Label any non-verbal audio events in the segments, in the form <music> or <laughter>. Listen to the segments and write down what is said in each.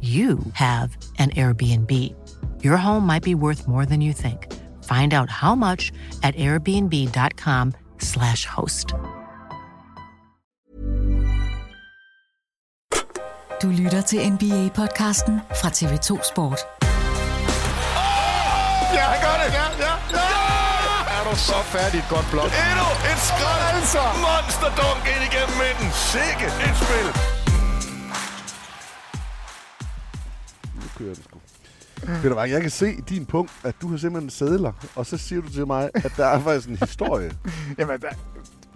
you have an Airbnb. Your home might be worth more than you think. Find out how much at airbnb.com/slash host. Du lytter til NBA-podcasten fra TV2 Sport. Ja, han gør det! Ja, ja, ja! Er du så færdig et godt blok? Endnu et skrald! Altså! Monsterdunk ind igennem midten. Sikke et spil! Kører den sgu. Peter Wang, jeg kan se i din punkt, at du har simpelthen sædler, og så siger du til mig, at der er faktisk en historie. <laughs> Jamen, der,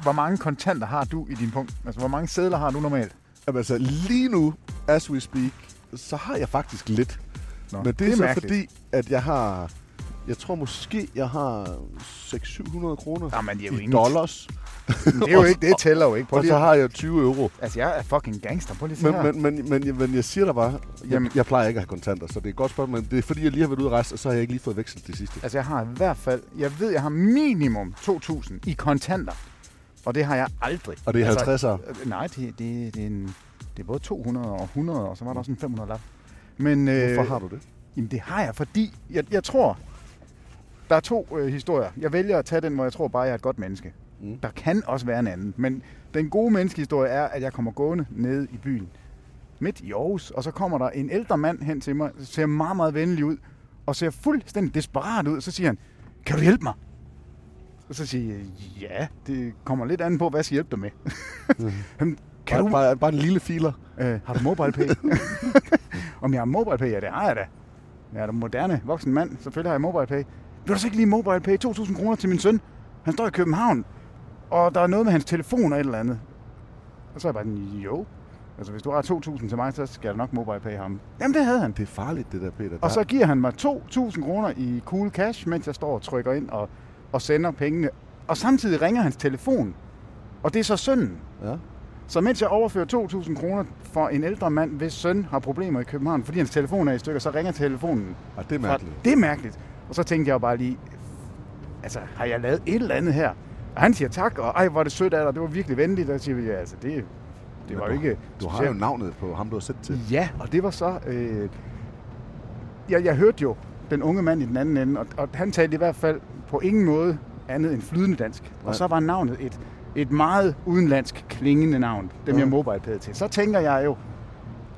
hvor mange kontanter har du i din punkt? Altså, hvor mange sædler har du normalt? Jamen, altså, lige nu, as we speak, så har jeg faktisk lidt. Nå, Men det, det er, er så mærkeligt. fordi, at jeg har... Jeg tror måske, jeg har 600-700 kroner det er jo i ingenting. dollars. Det er jo ikke, det tæller jo ikke. Prøv Og lige så har jeg 20 euro. Altså, jeg er fucking gangster. Prøv lige Men, her. men, men, men, men jeg siger dig bare, jeg, Jamen. jeg plejer ikke at have kontanter, så det er et godt spørgsmål, men det er fordi, jeg lige har været ude at rejse, og så har jeg ikke lige fået veksel det sidste. Altså, jeg har i hvert fald... Jeg ved, jeg har minimum 2.000 i kontanter. Og det har jeg aldrig. Og det er altså, 50'ere? øh, Nej, det, det, det, er en, det er både 200 og 100, og så var der også en 500 lap. Men, øh, Hvorfor har du det? Jamen, det har jeg, fordi jeg, jeg tror... Der er to øh, historier. Jeg vælger at tage den, hvor jeg tror bare, jeg er et godt menneske. Mm. Der kan også være en anden. Men den gode menneskehistorie er, at jeg kommer gående nede i byen. Midt i Aarhus. Og så kommer der en ældre mand hen til mig. Ser meget, meget venlig ud. Og ser fuldstændig desperat ud. Så siger han, kan du hjælpe mig? Og så siger jeg, ja, det kommer lidt an på, hvad jeg skal hjælpe dig med. <laughs> Jamen, kan Bare- du... bare- bare en lille filer. Øh, har du MobilePay? <laughs> Om jeg har MobilePay? Ja, det har jeg da. Jeg er da moderne voksen mand. Selvfølgelig har jeg MobilePay. Vil du så ikke lige MobilePay 2.000 kroner til min søn? Han står i København, og der er noget med hans telefon og et eller andet. Og så er jeg bare sådan, jo. Altså, hvis du har 2.000 til mig, så skal jeg nok MobilePay ham. Jamen, det havde han. Det er farligt, det der, Peter. Og så giver han mig 2.000 kroner i cool cash, mens jeg står og trykker ind og, og sender pengene. Og samtidig ringer hans telefon. Og det er så sønnen. Ja. Så mens jeg overfører 2.000 kroner for en ældre mand, hvis søn har problemer i København, fordi hans telefon er i stykker, så ringer telefonen. Og det er mærkeligt. Fra, det er mærkeligt. Og så tænkte jeg jo bare lige, altså har jeg lavet et eller andet her? Og han siger tak, og ej, hvor er det sødt af dig, det var virkelig venligt. Og siger vi, ja, altså det, det var du, ikke... Du har jo navnet på ham, du har sendt til. Ja, og det var så... Øh, jeg, jeg hørte jo den unge mand i den anden ende, og, og han talte i hvert fald på ingen måde andet end flydende dansk. Nej. Og så var navnet et, et meget udenlandsk klingende navn, dem Ja. jeg mobilepæde til. Så tænker jeg jo,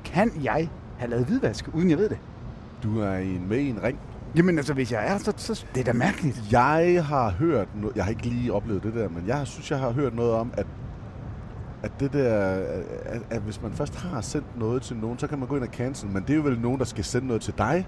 kan jeg have lavet hvidvask, uden jeg ved det? Du er i en, med i en ring. Jamen altså, hvis jeg er, så, så det er da mærkeligt. Jeg har hørt, no- jeg har ikke lige oplevet det der, men jeg synes, jeg har hørt noget om, at, at det der, at, at hvis man først har sendt noget til nogen, så kan man gå ind og cancel, men det er jo vel nogen, der skal sende noget til dig.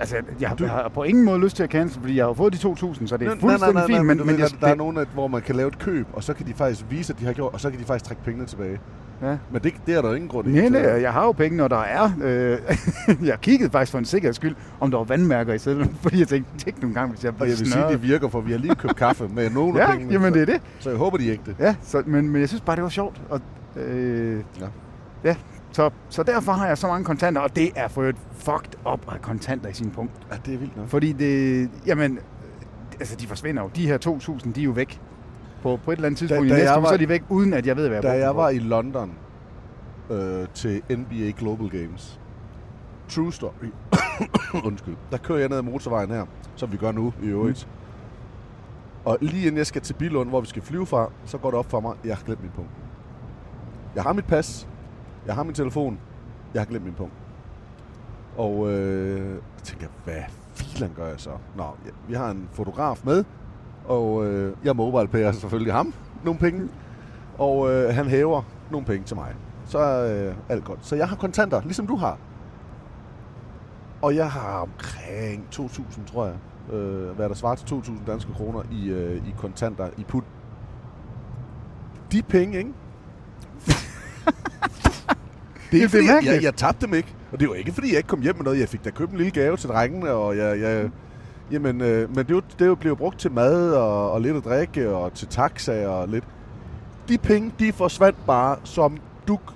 Altså, jeg, har, jeg har på ingen måde lyst til at cancel, fordi jeg har fået de 2.000, så det er fuldstændig nej, nej, nej, fint. Men, du men jeg, der, der er nogen, at, hvor man kan lave et køb, og så kan de faktisk vise, at de har gjort, og så kan de faktisk trække pengene tilbage. Ja. Men det, det er der ingen grund i. Nej, til. nej, jeg har jo penge, når der er. Øh, <laughs> jeg kiggede faktisk for en sikkerheds skyld, om der var vandmærker i sedlen, <laughs> fordi jeg tænkte, tænk nogle gange, hvis jeg Og bliver jeg vil sige, snørret. det virker, for vi har lige købt kaffe med <laughs> nogle Ja, af pengene. jamen så, det er det. Så jeg håber, de er ægte. Ja, så, men, men jeg synes bare, det var sjovt. Og, øh, Ja. ja, så, så derfor har jeg så mange kontanter, og det er for et fucked up have kontanter i sin punkt. Ja, det er vildt nok. Fordi det, jamen, altså de forsvinder jo. De her 2.000, de er jo væk. På, på et eller andet tidspunkt Da- i da næste jeg uge, så er de væk, uden at jeg ved, hvad jeg Da jeg var på. i London øh, til NBA Global Games, true story, <coughs> undskyld, der kører jeg ned ad motorvejen her, som vi gør nu i øvrigt. Mm. Og lige inden jeg skal til Bilund, hvor vi skal flyve fra, så går det op for mig, jeg har glemt min punkt. Jeg har mit pas, jeg har min telefon, jeg har glemt min punkt. Og øh, jeg tænker, hvad filan gør jeg så? Nå, ja, vi har en fotograf med, og øh, jeg mobile selvfølgelig ham nogle penge, og øh, han hæver nogle penge til mig. Så er øh, alt godt. Så jeg har kontanter, ligesom du har. Og jeg har omkring 2.000, tror jeg, øh, hvad der svarer til 2.000 danske kroner i, øh, i kontanter i put. De penge, ikke? det er, det er ikke, fordi, jeg, mærkeligt. jeg tabte dem ikke. Og det var ikke, fordi jeg ikke kom hjem med noget. Jeg fik da købt en lille gave til drengene, og jeg... jeg jamen, øh, men det, det blev brugt til mad og, og lidt at drikke, og til taxa og lidt. De penge, de forsvandt bare som duk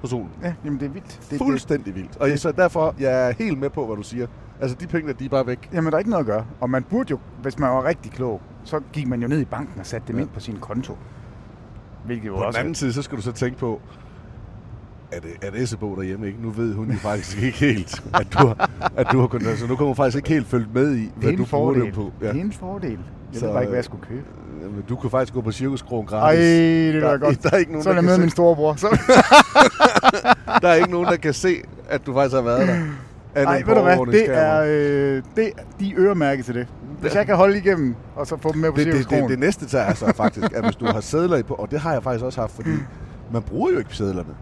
på solen. Ja, jamen det er vildt. Det, Fuldstændig vildt. Og jeg, så derfor, jeg er helt med på, hvad du siger. Altså, de penge, de er bare væk. Det, jamen, der er ikke noget at gøre. Og man burde jo, hvis man var rigtig klog, så gik man jo ned i banken og satte dem Ja. ind på sin konto. Hvilket jo På den også... anden side, så skal du så tænke på, at, at Essebo derhjemme ikke, nu ved hun jo faktisk ikke helt, at du har, at du har kunnet, altså nu kan hun faktisk ikke helt følge med i, det hvad er du bruger fordel. dem på. Det er en fordel. Jeg Så, ved bare ikke, hvad øh, jeg skulle købe. Jamen, du kan faktisk gå på Cirkuskrogen Ej, gratis. det der, er godt. Der er ikke nogen, Så er der, jeg kan med min storebror. Så... <laughs> der er ikke nogen, der kan se, at du faktisk har været der. Nej, ved du hvad, det er, øh, det, de er øremærket til det. Hvis jeg kan holde igennem, og så få dem med på det, det, det, det næste tager er så faktisk, at hvis du har sædler i på, og det har jeg faktisk også haft, fordi man bruger jo ikke sædlerne.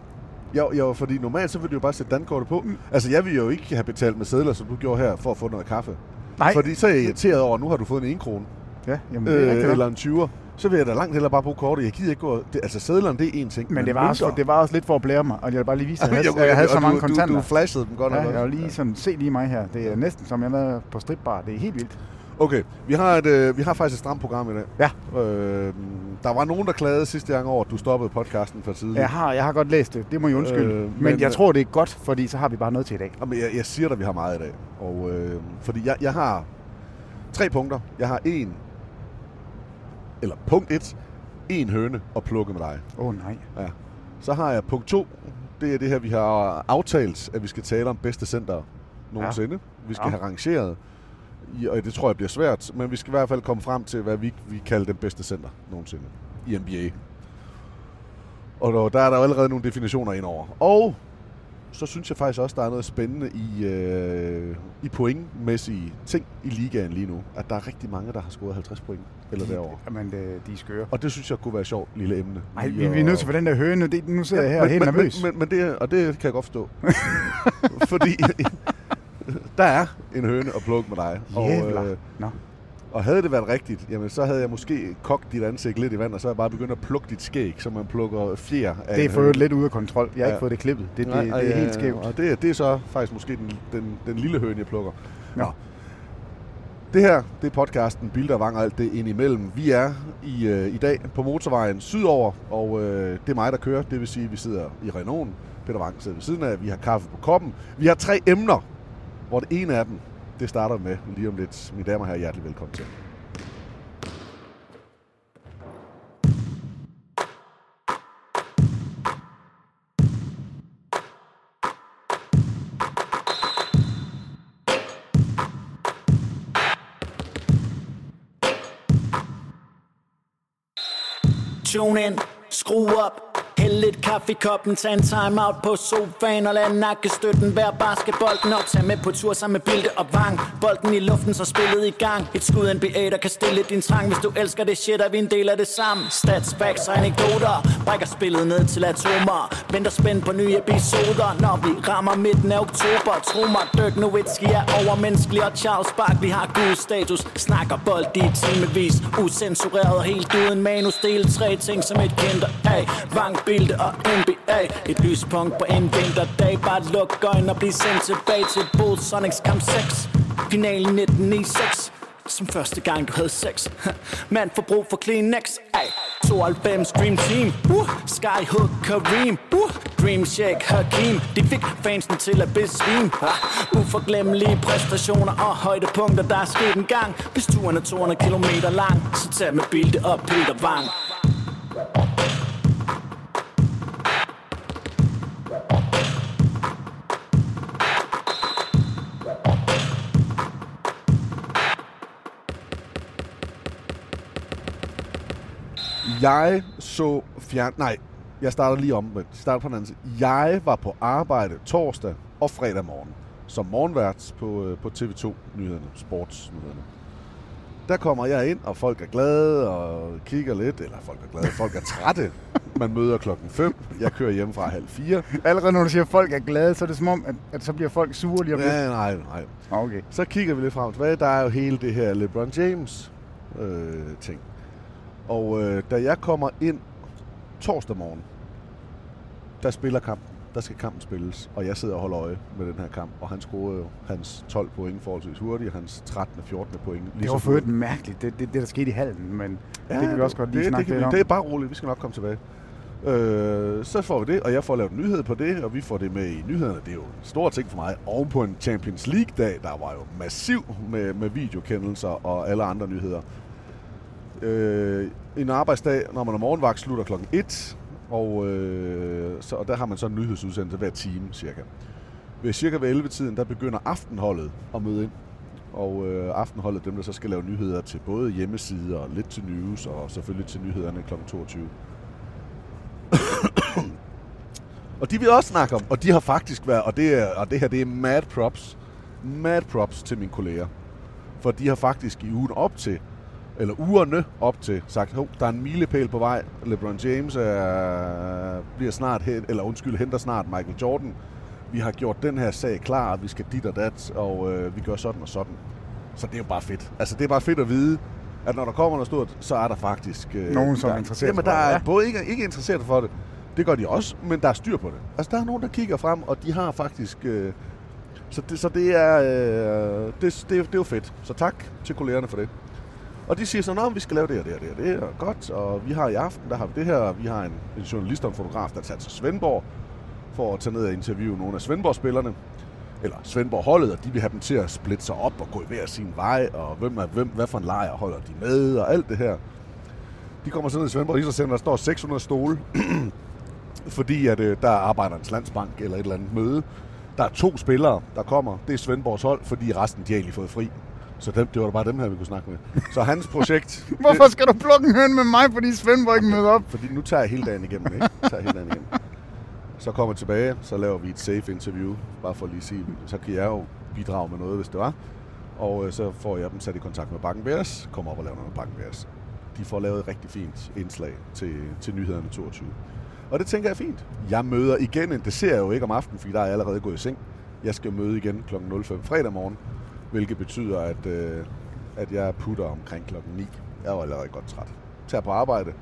Jo, jo, fordi normalt så vil du jo bare sætte dankortet på. Altså, jeg vil jo ikke have betalt med sædler, som du gjorde her, for at få noget kaffe. Nej. Fordi så er jeg irriteret over, at nu har du fået en 1 krone. Ja, jamen, det er Øh, eller en 20'er. Så vil jeg da langt hellere bare bruge kortet. Jeg gider ikke gå... Det, altså, sædlerne, det er én ting. Men det var, også, det var også lidt for at blære mig, og jeg vil bare lige vise, <laughs> at jeg havde, Jo, jeg havde så mange du, kontanter. Du, du flashede dem godt ja, nok. jeg var lige sådan, se lige mig her. Det er næsten som jeg var på stripbar. Det er helt vildt. Okay, vi har, et, øh, vi har faktisk et stramt program i dag. Ja. Øh, der var nogen, der klagede sidste gang over, at du stoppede podcasten for tidligt. Jeg har, jeg har godt læst det. Det må I undskylde. Øh, Øh, men, men- jeg tror, det er godt, fordi så har vi bare noget til i dag. Jamen, jeg, jeg siger dig, vi har meget i dag. Og, øh, fordi jeg, jeg har tre punkter. Jeg har en, eller punkt et, en høne at plukke med dig. Åh oh, nej. Ja. Så har jeg punkt to. Det er det her, vi har aftalt, at vi skal tale om bedste center nogensinde. Ja. Vi skal Ja. have rangeret, og det tror jeg bliver svært, men vi skal i hvert fald komme frem til, hvad vi, vi kalder den bedste center nogensinde i NBA. Og der, er der jo allerede nogle definitioner indover. Og så synes jeg faktisk også, der er noget spændende i, øh, i pointmæssige ting i ligaen lige nu. At der er rigtig mange, der har scoret 50 point eller derovre. Jamen, det, de er skøre. Og det synes jeg kunne være sjovt lille emne. Nej, vi, vi er nødt til for den der høne. Det, nu sidder jeg her men, helt men, nervøs. Men, men, men det, og det kan jeg godt forstå. <laughs> Fordi der er en høne at plukke med dig. Jævler. øh, Nå. og havde det været rigtigt, jamen så havde jeg måske kogt dit ansigt lidt i vand, og så havde jeg bare begyndt at plukke dit skæg, så man plukker fjer af det er for lidt ude af kontrol. Jeg har Ja. ikke fået det klippet. Det, det, Nej, det, er ja, helt skævt. Og det, er- det er så faktisk måske den, den, den lille høne, jeg plukker. Nå. Det her, det er podcasten Bilder Vang og alt det indimellem. Vi er i, øh, i dag på motorvejen sydover, og øh, det er mig, der kører. Det vil sige, at vi sidder i Renault. Peter Vang sidder ved siden af. Vi har kaffe på koppen. Vi har tre emner, hvor det ene af dem, det starter med lige om lidt. Mine damer og herrer, hjertelig velkommen til. Lidt kaffe i koppen, tag en time out på sofaen Og lad nakkestøtten være basketbolden op. Tag med på tur sammen med Bilde og Vang. Bolden i luften, så spillet i gang. Et skud NBA, der kan stille din trang. Hvis du elsker det shit, er vi en del af det sammen Stats, facts og anekdoter. Brækker spillet ned til atomer. Venter spændt på nye episoder. Når vi rammer midten af oktober Tro mig, Dirk Nowitzki er overmenneskelig. Og Charles Barkley har god status. Snakker bold i timevis. Usensureret og helt uden manus. Del tre ting som et kendt af Vang, Bilde og NBA Et lyspunkt på en vinterdag Bare luk øjnene og bliv sendt tilbage til Bulls Sonics kamp 6 Finalen 1996 som første gang du havde sex <laughs> Mand får brug for Kleenex Ay. 92 Dream Team uh. Skyhook Kareem uh. Dream Shake Hakim De fik fansen til at besvime uh. Uforglemmelige præstationer og højdepunkter Der er sket en gang Hvis turen er 200 km lang Så tag med Bilde op Peter Wang Jeg så fjern... Nej, jeg starter lige om. Jeg starter på den anden side. Jeg var på arbejde torsdag og fredag morgen som morgenvært på, øh, på TV2-nyhederne, sportsnyhederne. Der kommer jeg ind, og folk er glade og kigger lidt. Eller folk er glade, folk er trætte. Man møder klokken 5. Jeg kører hjem fra halv 4. Allerede når du siger, at folk er glade, så er det som om, at, at så bliver folk sure lige om lidt. Ja, nej, nej. Okay. Så kigger vi lidt frem og tilbage. Der er jo hele det her LeBron James øh, ting. Og øh, da jeg kommer ind torsdag morgen, der spiller kampen. Der skal kampen spilles, og jeg sidder og holder øje med den her kamp. Og han scorede jo hans 12 point forholdsvis hurtigt, og hans 13. og 14. point. Det var for mærkeligt, det, det, det, der skete i hallen, men ja, det kan vi også godt lige det, snakke det, lidt om. Det er bare roligt, vi skal nok komme tilbage. Øh, så får vi det, og jeg får lavet en nyhed på det, og vi får det med i nyhederne. Det er jo en stor ting for mig. Oven på en Champions League-dag, der var jo massiv med, med videokendelser og alle andre nyheder. Øh, en arbejdsdag, når man er morgenvagt, slutter klokken 1, og, øh, så, og der har man så en nyhedsudsendelse hver time cirka. Ved cirka ved 11-tiden, der begynder aftenholdet at møde ind. Og øh, aftenholdet, dem der så skal lave nyheder til både hjemmesider og lidt til news, og selvfølgelig til nyhederne kl. 22. <coughs> og de vil også snakke om, og de har faktisk været, og det, er, og det her det er mad props, mad props til mine kolleger. For de har faktisk i ugen op til, eller ugerne op til, sagt, at der er en milepæl på vej. LeBron James er, bliver snart, eller undskyld, henter snart Michael Jordan. Vi har gjort den her sag klar, vi skal dit og dat, og øh, vi gør sådan og sådan. Så det er jo bare fedt. Altså, det er bare fedt at vide, at når der kommer noget stort, så er der faktisk... Øh, Nogen, som der, er interesseret Jamen, der er ja. både ikke, ikke interesseret for det, det gør de også, men der er styr på det. Altså, der er nogen, der kigger frem, og de har faktisk... Øh, så det, så det er, øh, det, det, det er jo fedt. Så tak til kollegerne for det. Og de siger så, at vi skal lave det og det og det og det, og godt. Og vi har i aften, der har vi det her, vi har en, en journalist og en fotograf, der er taget til Svendborg, for at tage ned og interviewe nogle af Svendborg-spillerne, eller Svendborg-holdet, og de vil have dem til at splitte sig op og gå i hver sin vej, og hvem er, hvem, hvad for en lejr holder de med, og alt det her. De kommer så ned i Svendborg Idrætscenter, der står 600 stole, <clears throat> fordi at, øh, der arbejder en Landsbank eller et eller andet møde. Der er to spillere, der kommer. Det er Svendborgs hold, fordi resten de har egentlig fået fri. Så dem, det var da bare dem her, vi kunne snakke med. Så hans projekt... <laughs> Hvorfor skal du plukke en høn med mig, fordi Svendborg ikke møder op? Fordi nu tager jeg hele dagen igennem, ikke? Jeg tager hele dagen igennem. Så kommer jeg tilbage, så laver vi et safe interview, bare for at lige sige, så kan jeg jo bidrage med noget, hvis det var. Og øh, så får jeg dem sat i kontakt med Bakken Bears, kommer op og laver noget med Bakken Bears. De får lavet et rigtig fint indslag til, til nyhederne 22. Og det tænker jeg er fint. Jeg møder igen, det ser jeg jo ikke om aftenen, fordi der er jeg allerede gået i seng. Jeg skal møde igen kl. 05 fredag morgen, hvilket betyder, at, øh, at jeg putter omkring kl. 9. Jeg var allerede godt træt. Tager på arbejde,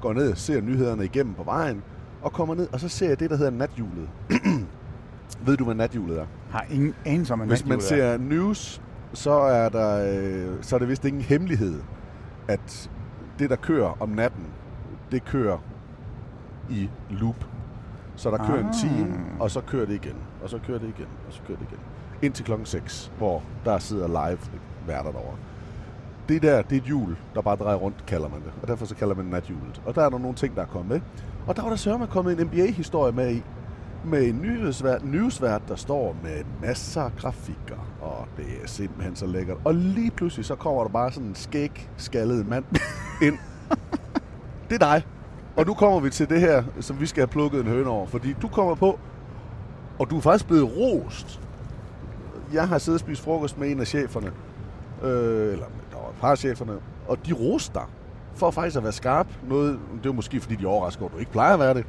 går ned, ser nyhederne igennem på vejen, og kommer ned, og så ser jeg det, der hedder nathjulet. <clears throat> Ved du, hvad nathjulet er? Har ingen anelse om, hvad Hvis man nathjulet er. ser news, så er, der, øh, så er det vist ingen hemmelighed, at det, der kører om natten, det kører i loop. Så der kører en Ah. time, og så kører det igen, og så kører det igen, og så kører det igen. Indtil klokken 6, hvor der sidder live værter derovre. Det der, det er et hjul, der bare drejer rundt, kalder man det. Og derfor så kalder man det nathjulet. Og der er der nogle ting, der er kommet med. Og der var der sørme kommet en NBA-historie med i. Med en nyhedsvært, nyhedsvært, der står med masser af grafikker. Og det er simpelthen så lækkert. Og lige pludselig, så kommer der bare sådan en skæg, skaldet mand <laughs> ind. Det er dig. Og nu kommer vi til det her, som vi skal have plukket en høne over. Fordi du kommer på, og du er faktisk blevet rost. Jeg har siddet og spist frokost med en af cheferne, øh, eller der var et par af cheferne, og de roste dig for faktisk at være skarp. Noget, det er måske fordi, de overrasker, at du ikke plejer at være det.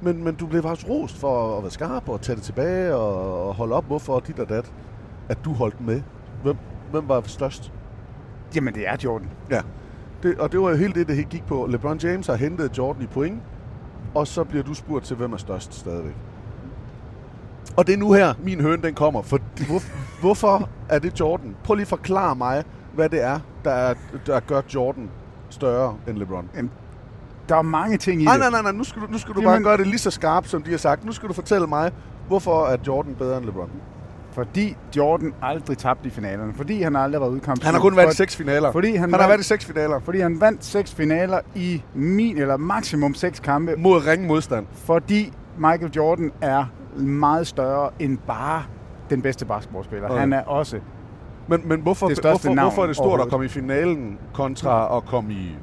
Men, men du blev faktisk rost for at være skarp og tage det tilbage og, og holde op, hvorfor dit og dat, at du holdt med. Hvem, hvem var størst? Jamen, det er Jordan. Ja, det, og det var jo helt det, det gik på. LeBron James har hentet Jordan i point, og så bliver du spurgt til, hvem er størst stadigvæk. Og det er nu her, min høn den kommer. For, hvor, hvorfor er det Jordan? Prøv lige at forklare mig, hvad det er, der, er, der gør Jordan større end LeBron. Jamen, der er mange ting i nej, det. Nej, nej, nej, nu skal du, nu skal du Jamen, bare gøre det lige så skarpt, som de har sagt. Nu skal du fortælle mig, hvorfor er Jordan bedre end LeBron? Fordi Jordan aldrig tabte i finalerne. Fordi han aldrig var ude i kamp. Han har kun været i seks finaler. Fordi han, han har været i seks finaler. Fordi han vandt seks finaler i min eller maksimum seks kampe. Mod ringe modstand. Fordi Michael Jordan er meget større end bare den bedste basketballspiller. Okay. Han er også Men, men hvorfor, det hvorfor, hvorfor er det stort at komme i finalen kontra at komme i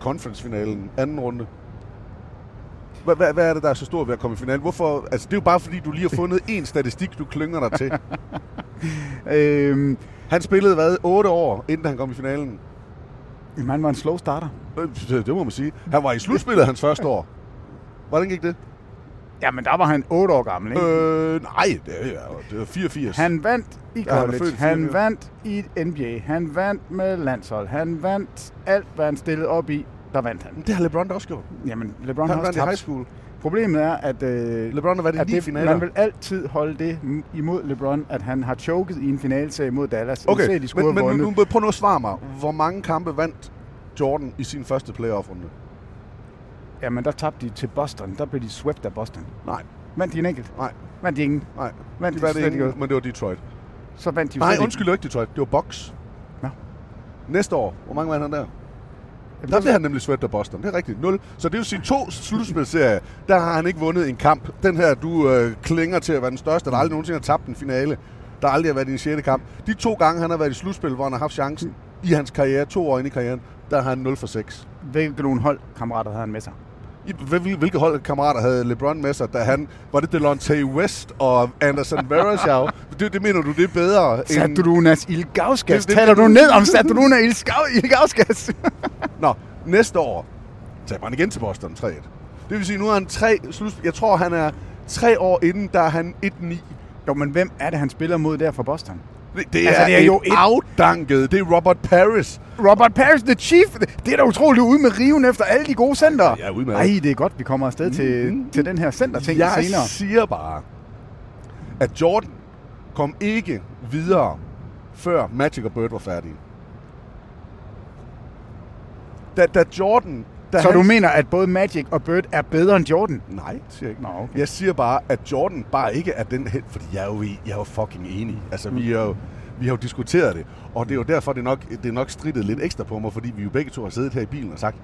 conference-finalen anden runde? Hvad, hvad, hvad er det, der er så stort ved at komme i finalen? Hvorfor? Altså, det er jo bare fordi, du lige har fundet en statistik, du klynger dig til. <laughs> øhm, han spillede hvad? 8 år, inden han kom i finalen? Jamen, han var en slow starter. Øh, Det, det må man sige. Han var i slutspillet hans første år. Hvordan gik det? Jamen, der var han 8 år gammel, ikke? Øh, nej, det, er, det var 84. Han vandt i Ja, han er college, i han, 84. vandt i NBA, han vandt med landshold, han vandt alt, hvad han stillede op i, der vandt han. Det har LeBron da også gjort. Jamen, LeBron Han har også vandt high school. Problemet er, at, øh, LeBron har været i at det, finaler. man vil altid holde det imod LeBron, at han har choket i en finalserie mod Dallas. Okay, Især, de men, men nu, prøv nu at svare mig. Hvor mange kampe vandt Jordan i sin første playoff-runde? Jamen, der tabte de til Boston. Der blev de swept af Boston. Nej. Vandt de en enkelt? Nej. Vandt de ingen? Nej. Vandt De de vandt ingen, men det var Detroit. Så vandt de Nej, undskyld, ikke Detroit. Det var Bucks. Nå. Næste år, hvor mange vandt han der? Jamen, Der blev han nemlig swept af Boston. Det er rigtigt. 0. Så det vil sige to slutspilserier. Der har han ikke vundet en kamp. Den her, du øh, klinger til at være den største, der aldrig nogensinde har tabt en finale. Der aldrig har været i en 6. kamp. De to gange, han har været i slutspil, hvor han har haft chancen i hans karriere, to år inde i karrieren, der har han 0 for 6. Hvilke nogle holdkammerater havde han med sig? Hvilke holdkammerater havde LeBron med sig, da han... Var det Delonte West og Anderson Varejao? <laughs> det, det mener du, det er bedre Sadurunas Ilgauskas. Det- det- Taler du ned om Saduruna Ilgauskas? Nå, næste år taber han igen til Boston 3-1. Det vil sige, nu er han tre slut... Jeg tror, han er tre år inden, der er han 1-9. Jo, men hvem er det, han spiller mod der for Boston? Det, det, Altså, er, det er jo et- outdanket. Det er Robert Paris. Robert Paris, the chief. Det er da utroligt ude med riven efter alle de gode center. Ja, ude med Ej, det er godt, vi kommer afsted til, Mm. til den her center-ting Jeg senere. siger bare, at Jordan kom ikke videre, før Magic og Bird var færdige. Da, da Jordan... Da Så han, du mener, at både Magic og Bird er bedre end Jordan? Nej, siger jeg ikke. Nå, okay. Jeg siger bare, at Jordan bare ikke er den helt, fordi jeg er jo, jeg er jo fucking enig. Altså, vi, er jo, vi har jo diskuteret det, og det er jo derfor, det er, nok, det er nok strittet lidt ekstra på mig, fordi vi jo begge to har siddet her i bilen og sagt,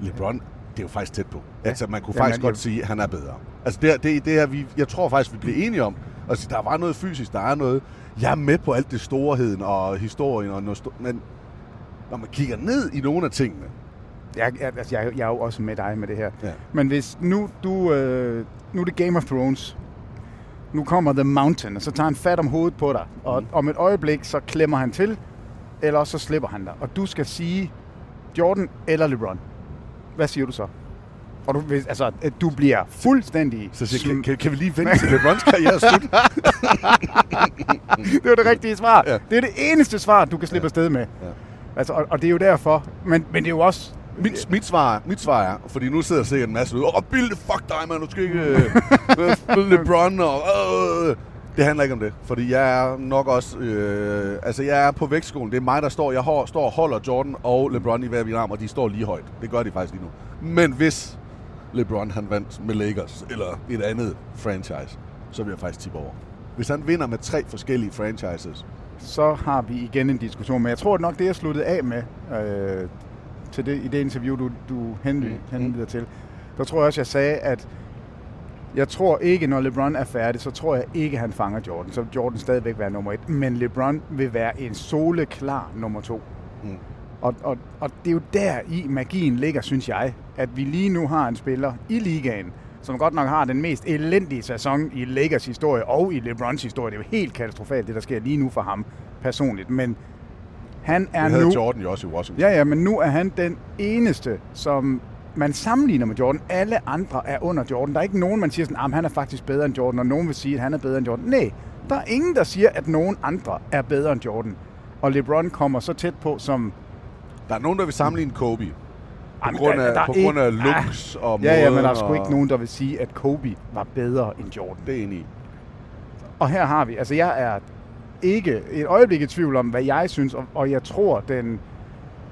LeBron, det er jo faktisk tæt på. Ja. Altså, man kunne Jamen, faktisk jeg- godt sige, at han er bedre. Altså, det, det, det er vi, jeg tror faktisk, vi bliver enige om. Altså, der var noget fysisk, der er noget... Jeg er med på alt det storheden og historien, og noget men når man kigger ned i nogle af tingene, Jeg, jeg, altså, jeg, jeg er jo også med dig med det her. Ja. Men hvis nu du... Øh, nu er det Game of Thrones. Nu kommer The Mountain, og så tager han fat om hovedet på dig. Og Mm. om et øjeblik, så klemmer han til, eller så slipper han dig. Og du skal sige Jordan eller LeBron. Hvad siger du så? Og du, altså, du bliver fuldstændig... så siger, kan, kan, kan vi lige vente til LeBrons karriere er slut? <laughs> det var det rigtige svar. Ja. Det er det eneste svar, du kan slippe ja. afsted med. Ja. Altså, og, og det er jo derfor. Men, men det er jo også... Mit, mit, svar, mit svar er, fordi nu sidder der sikkert en masse ud, åh, Bill, fuck dig, man, du skal ikke øh, <laughs> LeBron, og øh. Det handler ikke om det, fordi jeg er nok også, øh, altså jeg er på vægtskolen, det er mig, der står, jeg har, står og holder Jordan og LeBron i hver min arm, og de står lige højt. Det gør de faktisk lige nu. Men hvis LeBron han vandt med Lakers, eller et andet franchise, så vil jeg faktisk tippe over. Hvis han vinder med tre forskellige franchises, så har vi igen en diskussion. Men jeg tror nok, det jeg sluttede af med øh, til det, i det interview, du, du henvider, Mm. henvider til, der tror jeg også, jeg sagde, at jeg tror ikke, når LeBron er færdig, så tror jeg ikke, han fanger Jordan. Så vil Jordan stadigvæk være nummer et. Men LeBron vil være en soleklar nummer to. Mm. Og, og, og det er jo der i magien ligger, synes jeg, at vi lige nu har en spiller i ligaen, som godt nok har den mest elendige sæson i Lakers historie og i LeBrons historie. Det er jo helt katastrofalt, det der sker lige nu for ham personligt. Men han er Det havde nu... Jordan jo også i Washington. Ja, ja, men nu er han den eneste, som man sammenligner med Jordan. Alle andre er under Jordan. Der er ikke nogen, man siger sådan, at han er faktisk bedre end Jordan, og nogen vil sige, at han er bedre end Jordan. Nej, der er ingen, der siger, at nogen andre er bedre end Jordan. Og LeBron kommer så tæt på som... Der er nogen, der vil sammenligne Kobe. På Jamen, grund der- af, der er på grund af looks Ah, og Ja, ja, men der er sgu og- ikke nogen, der vil sige, at Kobe var bedre end Jordan. Det er enig i. Og her har vi, altså jeg er ikke et øjeblik i tvivl om, hvad jeg synes, og, og jeg tror, den,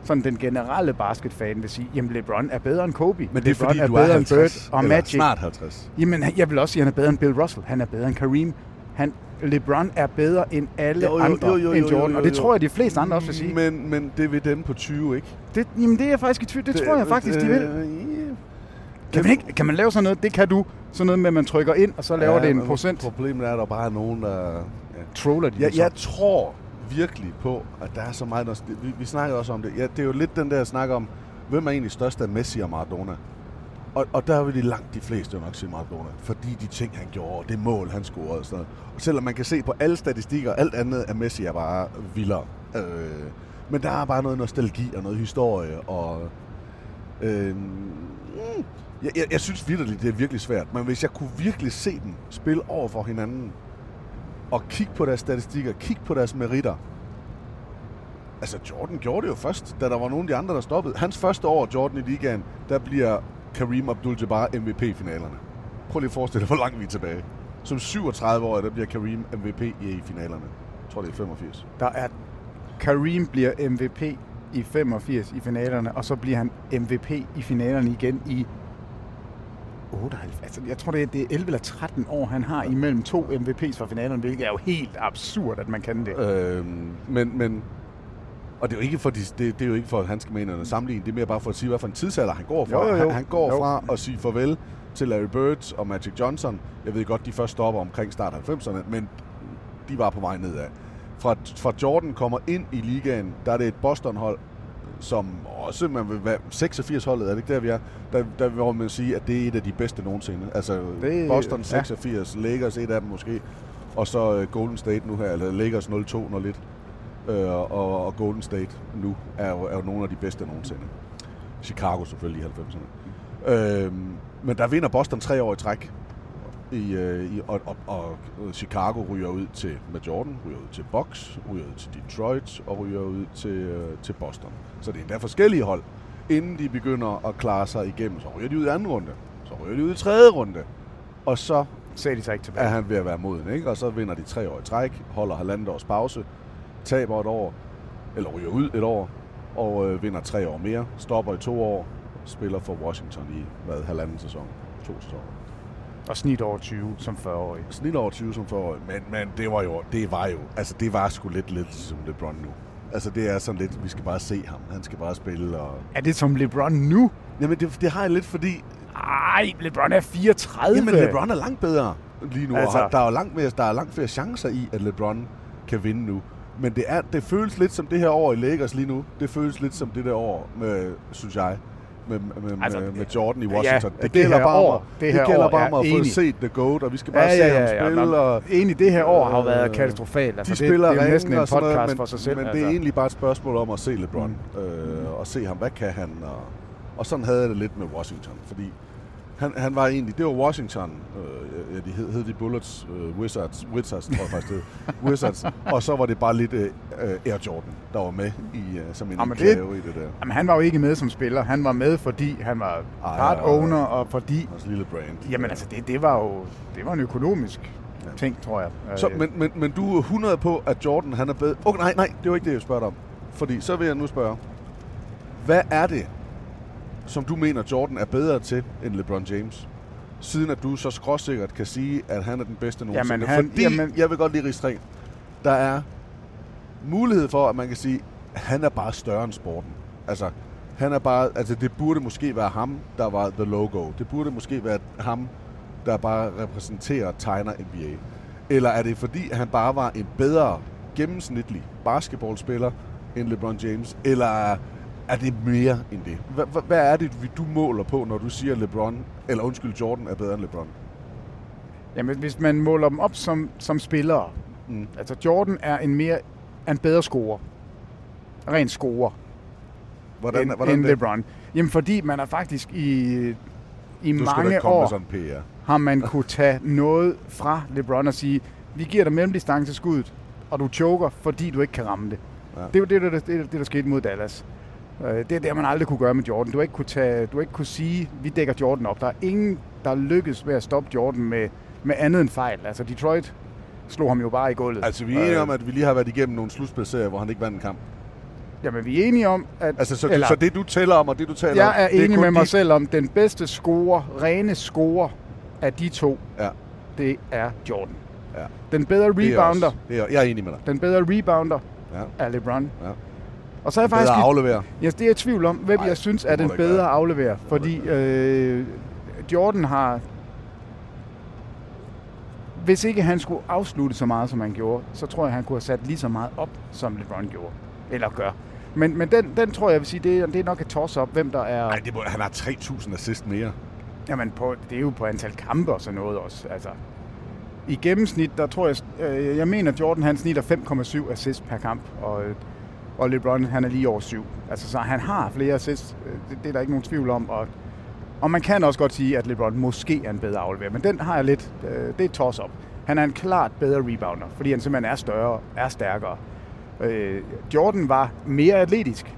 sådan den generelle basketfan vil sige, jamen LeBron er bedre end Kobe. Men det er LeBron fordi, er du bedre er end 50, Bird og Magic. snart 50. Jamen, jeg vil også sige, at han er bedre end Bill Russell. Han er bedre end Kareem. Han, LeBron er bedre end alle Jo, jo, andre jo, jo, end jo, Jordan. jo, Og det jo. tror jeg, de fleste andre også vil sige. Men, men det vil dem på 20, ikke? Det, jamen, det er jeg faktisk i tvivl. Det, det tror jeg faktisk, de vil. Kan man, ikke, kan man lave sådan noget? Det kan du. Sådan noget med, at man trykker ind, og så laver Ja, det en procent. Problemet er, at der bare er nogen, der... Ja. Troller de jeg, så? jeg tror virkelig på, at der er så meget... Vi, vi snakker også om det. Ja, det er jo lidt den der snak om, hvem er egentlig størst af Messi og Maradona? Og, og der vil de langt de fleste jo nok sige Maradona, fordi de ting, han gjorde, og det mål, han scorede og sådan noget. Og selvom man kan se på alle statistikker, alt andet af Messi er bare vildere. Øh, men der er bare noget nostalgi og noget historie, og... Øh, mm, jeg, jeg, jeg synes virkelig, det er virkelig svært, men hvis jeg kunne virkelig se dem spille over for hinanden, og kigge på deres statistikker, kigge på deres meritter. Altså, Jordan gjorde det jo først, da der var nogle af de andre, der stoppede. Hans første år, Jordan i ligaen, der bliver Kareem Abdul-Jabbar MVP i finalerne. Prøv lige at forestille dig, hvor langt vi er tilbage. Som 37 år, der bliver Kareem MVP i finalerne. Jeg tror, det er 85. Der er Kareem bliver MVP i 85 i finalerne, og så bliver han MVP i finalerne igen i 98. Altså, jeg tror, det er, det er 11 eller 13 år, han har imellem to MVP's fra finalerne, hvilket er jo helt absurd, at man kan det. Øhm, men, men, og det er jo ikke for, de, det, det er jo ikke for, at han skal mene noget sammenligne. Det er mere bare for at sige, hvad for en tidsalder han går fra. Jo, jo, jo. Han, han går Jo. fra at sige farvel til Larry Bird og Magic Johnson. Jeg ved godt, de først stopper omkring start 90'erne, men de var på vej nedad. Fra, fra Jordan kommer ind i ligaen, der er det et Boston-hold, som også, man vil være 86-holdet, er det ikke der, vi er? Der, der vil man sige, at det er et af de bedste nogensinde. Altså Det- Boston ja. 86, Lakers et af dem måske, og så øh, Golden State nu her, eller Lakers 0-2 lidt, øh, og, og Golden State nu er jo, er jo nogle af de bedste nogensinde. Chicago selvfølgelig i 90'erne. Øh, men der vinder Boston tre år i træk, i, øh, i, og, og, og Chicago ryger ud til med Jordan, ryger ud til Bucks, ryger ud til Detroit og ryger ud til, øh, til Boston. Så det er endda forskellige hold. Inden de begynder at klare sig igennem, så ryger de ud i anden runde. Så ryger de ud i tredje runde. Og så Så er de så ikke tilbage. er han ved at være moden, ikke? Og så vinder de tre år i træk, holder halvandet års pause, taber et år, eller ryger ud et år, og øh, vinder tre år mere, stopper i to år, spiller for Washington i, hvad, halvanden sæson, to sæsoner. Og snit over 20 som 40-årig. Snit over 20 som 40 men, men det var jo, det var jo, altså det var sgu lidt lidt som LeBron nu. Altså det er sådan lidt, vi skal bare se ham, han skal bare spille, og... Er det som LeBron nu? Jamen det, det har jeg lidt, fordi... Ej, LeBron er 34. Jamen LeBron er langt bedre lige nu, Altså- og der er langt, mere, der er langt flere chancer i, at LeBron kan vinde nu. Men det, er, det føles lidt som det her år i Lakers lige nu. Det føles lidt som det der år, med, synes jeg, med, med, Altså, altså, med, med Jordan i ja, Washington. det det gælder bare år- om, det det gælder år bare er at få set The GOAT, og vi skal bare se ham spille. Nå, og, Enig, det her år har jo været øh, katastrofalt. Altså, de det, spiller det er jo næsten en sådan noget, podcast men, for sig selv. Men altså. det er egentlig bare et spørgsmål om at se LeBron, mm. øh, og se ham, hvad kan han, og, og sådan havde jeg det lidt med Washington, fordi han, han var egentlig, det var Washington, øh, ja, de hed, hed de Bullets, øh, Wizards, Wizards, tror jeg faktisk det <laughs> Wizards, og så var det bare lidt øh, Air Jordan, der var med i, øh, som en Jamen, enklave i det der. Jamen, han var jo ikke med som spiller. Han var med, fordi han var Ej, part ja, owner, og fordi... Hans lille brand. Jamen altså, det, det var jo det var en økonomisk ja. ting, tror jeg. Så, Øh, men, men, men du er 100 på, at Jordan han er bedre. Okay, nej, nej, det var ikke det, jeg spørger dig om. Fordi så vil jeg nu spørge, hvad er det, som du mener, Jordan er bedre til end LeBron James? Siden at du så skråsikkert kan sige, at han er den bedste nogensinde. Jamen, han- Fordi, jamen- jeg vil godt lige rige. Der er mulighed for, at man kan sige, at han er bare større end sporten. Altså, han er bare, altså det burde måske være ham, der var the logo. Det burde måske være ham, der bare repræsenterer og tegner NBA. Eller er det fordi, han bare var en bedre gennemsnitlig basketballspiller end LeBron James? Eller er det mere end det? Hvad, hvad, hvad er det, du måler på, når du siger LeBron, eller undskyld, Jordan er bedre end LeBron? Jamen, hvis man måler dem op som, som spillere. Mm. Altså, Jordan er en mere er en bedre scorer. Ren scorer. Hvordan, end, hvordan end det? LeBron. Jamen, fordi man er faktisk i, i Du mange år sådan PR. har man kunne tage noget fra LeBron og sige, vi giver dig mellemdistanceskuddet, og du choker, fordi du ikke kan ramme det. Ja. Det er jo det, der, det, der skete mod Dallas. Øh, Det er det, man aldrig kunne gøre med Jordan. Du har ikke kunne, tage, du har ikke kunne sige, vi dækker Jordan op. Der er ingen, der lykkes med at stoppe Jordan med, med andet end fejl. Altså Detroit slog ham jo bare i gulvet. Altså, vi er enige om, at vi lige har været igennem nogle slutspilserier, hvor han ikke vandt en kamp. Jamen, vi er enige om, at... Altså, så, så det du tæller om, og det du taler om... jeg er enig med mig de- selv om, den bedste scorer, rene scorer af de to, ja. det er Jordan. Ja. Den bedre Det er rebounder, også- det er, jeg er enig med dig. den bedre rebounder Ja. er LeBron. Ja. Og så er jeg faktisk... bedre afleverer. Ja, det er jeg i tvivl om, hvem Nej, jeg synes er den bedre være. afleverer. Fordi øh, Jordan har... Hvis ikke han skulle afslutte så meget, som han gjorde, så tror jeg, han kunne have sat lige så meget op, som LeBron gjorde. Eller gør. Men, men den, den tror jeg, jeg vil sige, det er, det er nok et toss-up, hvem der er... Nej, han har 3.000 assist mere. Jamen, på, det er jo på antal kampe og sådan noget også. Altså, I gennemsnit, der tror jeg, øh, jeg mener, Jordan han snitter 5,7 assist per kamp, og, øh, og LeBron han er lige over 7. Altså, så han har flere assists, øh, det, det er der ikke nogen tvivl om, og, og man kan også godt sige, at LeBron måske er en bedre afleverer, men den har jeg lidt, øh, det er toss op. Han er en klart bedre rebounder, fordi han simpelthen er større, er stærkere. Øh, Jordan var mere atletisk,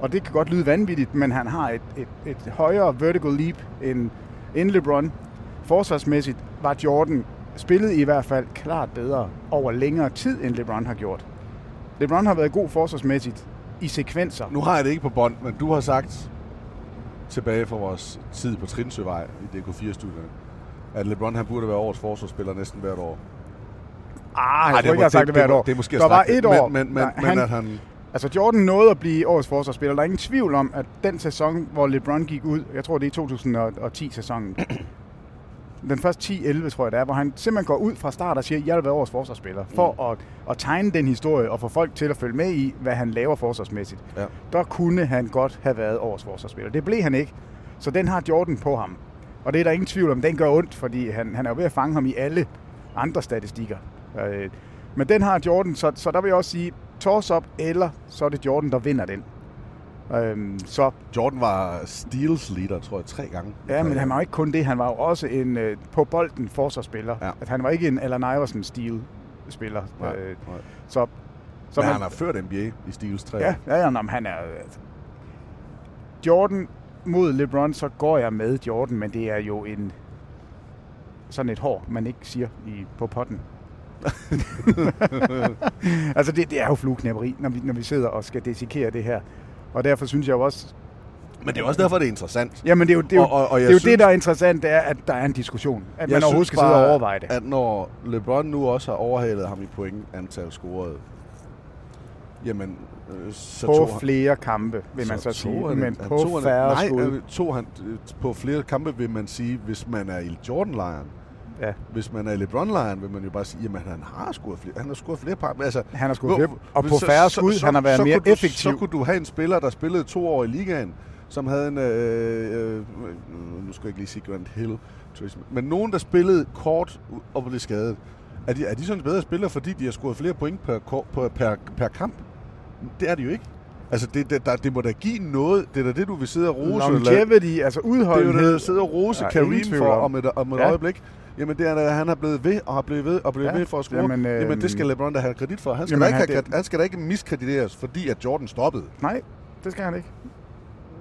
og det kan godt lyde vanvittigt, men han har et, et, et højere vertical leap end, end LeBron. Forsvarsmæssigt var Jordan spillet i hvert fald klart bedre over længere tid, end LeBron har gjort. LeBron har været god forsvarsmæssigt i sekvenser. Nu har jeg det ikke på bånd, men du har sagt tilbage fra vores tid på Trinsøvej i DK4-studierne, at LeBron han burde være årets forsvarsspiller næsten hvert år. Ah, Ej, jeg tror ikke, jeg har sagt det hvert år. Det er måske der var et år, men, men, men, men han, at han... Altså Jordan nåede at blive årets forsvarsspiller. Der er ingen tvivl om, at den sæson, hvor LeBron gik ud, jeg tror det er 2010-sæsonen, den første 10-11, tror jeg det er, hvor han simpelthen går ud fra start og siger, jeg vil være årets forsvarsspiller, for Mm. at, at tegne den historie og få folk til at følge med i, hvad han laver forsvarsmæssigt. Ja. Der kunne han godt have været årets forsvarsspiller. Det blev han ikke, så den har Jordan på ham. Og det er der ingen tvivl om, den gør ondt, fordi han, han er jo ved at fange ham i alle andre statistikker. Øh, men den har Jordan, så, så der vil jeg også sige, toss-up, eller så er det Jordan, der vinder den. Øhm, så, Jordan var steals leader, tror jeg, tre gange. ja, men han var ikke kun det, han var jo også en øh, på bolden forsvarsspiller. Ja. At han var ikke en Allen Iverson stil spiller. Nej, Øh, nej. så, så Men man- han har ført NBA i steals tre Ja, ja, ja men han er... Altså, Jordan mod LeBron, så går jeg med Jordan, men det er jo en sådan et hår, man ikke siger i, på potten. <laughs> <laughs> altså det, det er jo flueknæpperi, når vi, når vi sidder og skal dissekere det her. Og derfor synes jeg jo også... Men det er også derfor, det er interessant. Jamen det er jo det, er jo, Og- og- og det, er jo synes- det der er interessant, det er, at der er en diskussion. At man overhovedet skal sidde og overveje det. at når LeBron nu også har overhalet ham i point antal scoret, jamen, øh, så På tog han, flere kampe, vil man så, tog sige. han- Men han på han- færre nej, skud. øh, tog han øh, på flere kampe, vil man sige, hvis man er i Jordan-lejren. Ja. Hvis man er LeBron-lejren, vil man jo bare sige, jamen han har scoret flere, han har scoret flere par. Altså, Han har scoret flere- og på færre skud, han har været så mere du, effektiv. Så kunne du have en spiller, der spillede to år i ligaen, som havde en, øh, øh, nu skal jeg ikke lige sige Grant Hill, men nogen, der spillede kort og blev skadet. Er de, er de sådan bedre spillere, fordi de har scoret flere point per, per, per, per kamp? Det er de jo ikke. Altså, det, det, der, det må da give noget. Det er da det, du vil sidde og rose. Longevity, altså Det er jo udholdenhed. det, du sidder og rose ingen tvivl for om et, om et Ja. øjeblik. Jamen, det er, at han har blevet ved og har blevet ved og blevet Ja. ved for at score. Jamen, øh, Jamen det skal LeBron da have kredit for. Han skal, Jamen, da ikke han- have, det- han skal da ikke miskrediteres, fordi at Jordan stoppede. Nej, det skal han ikke.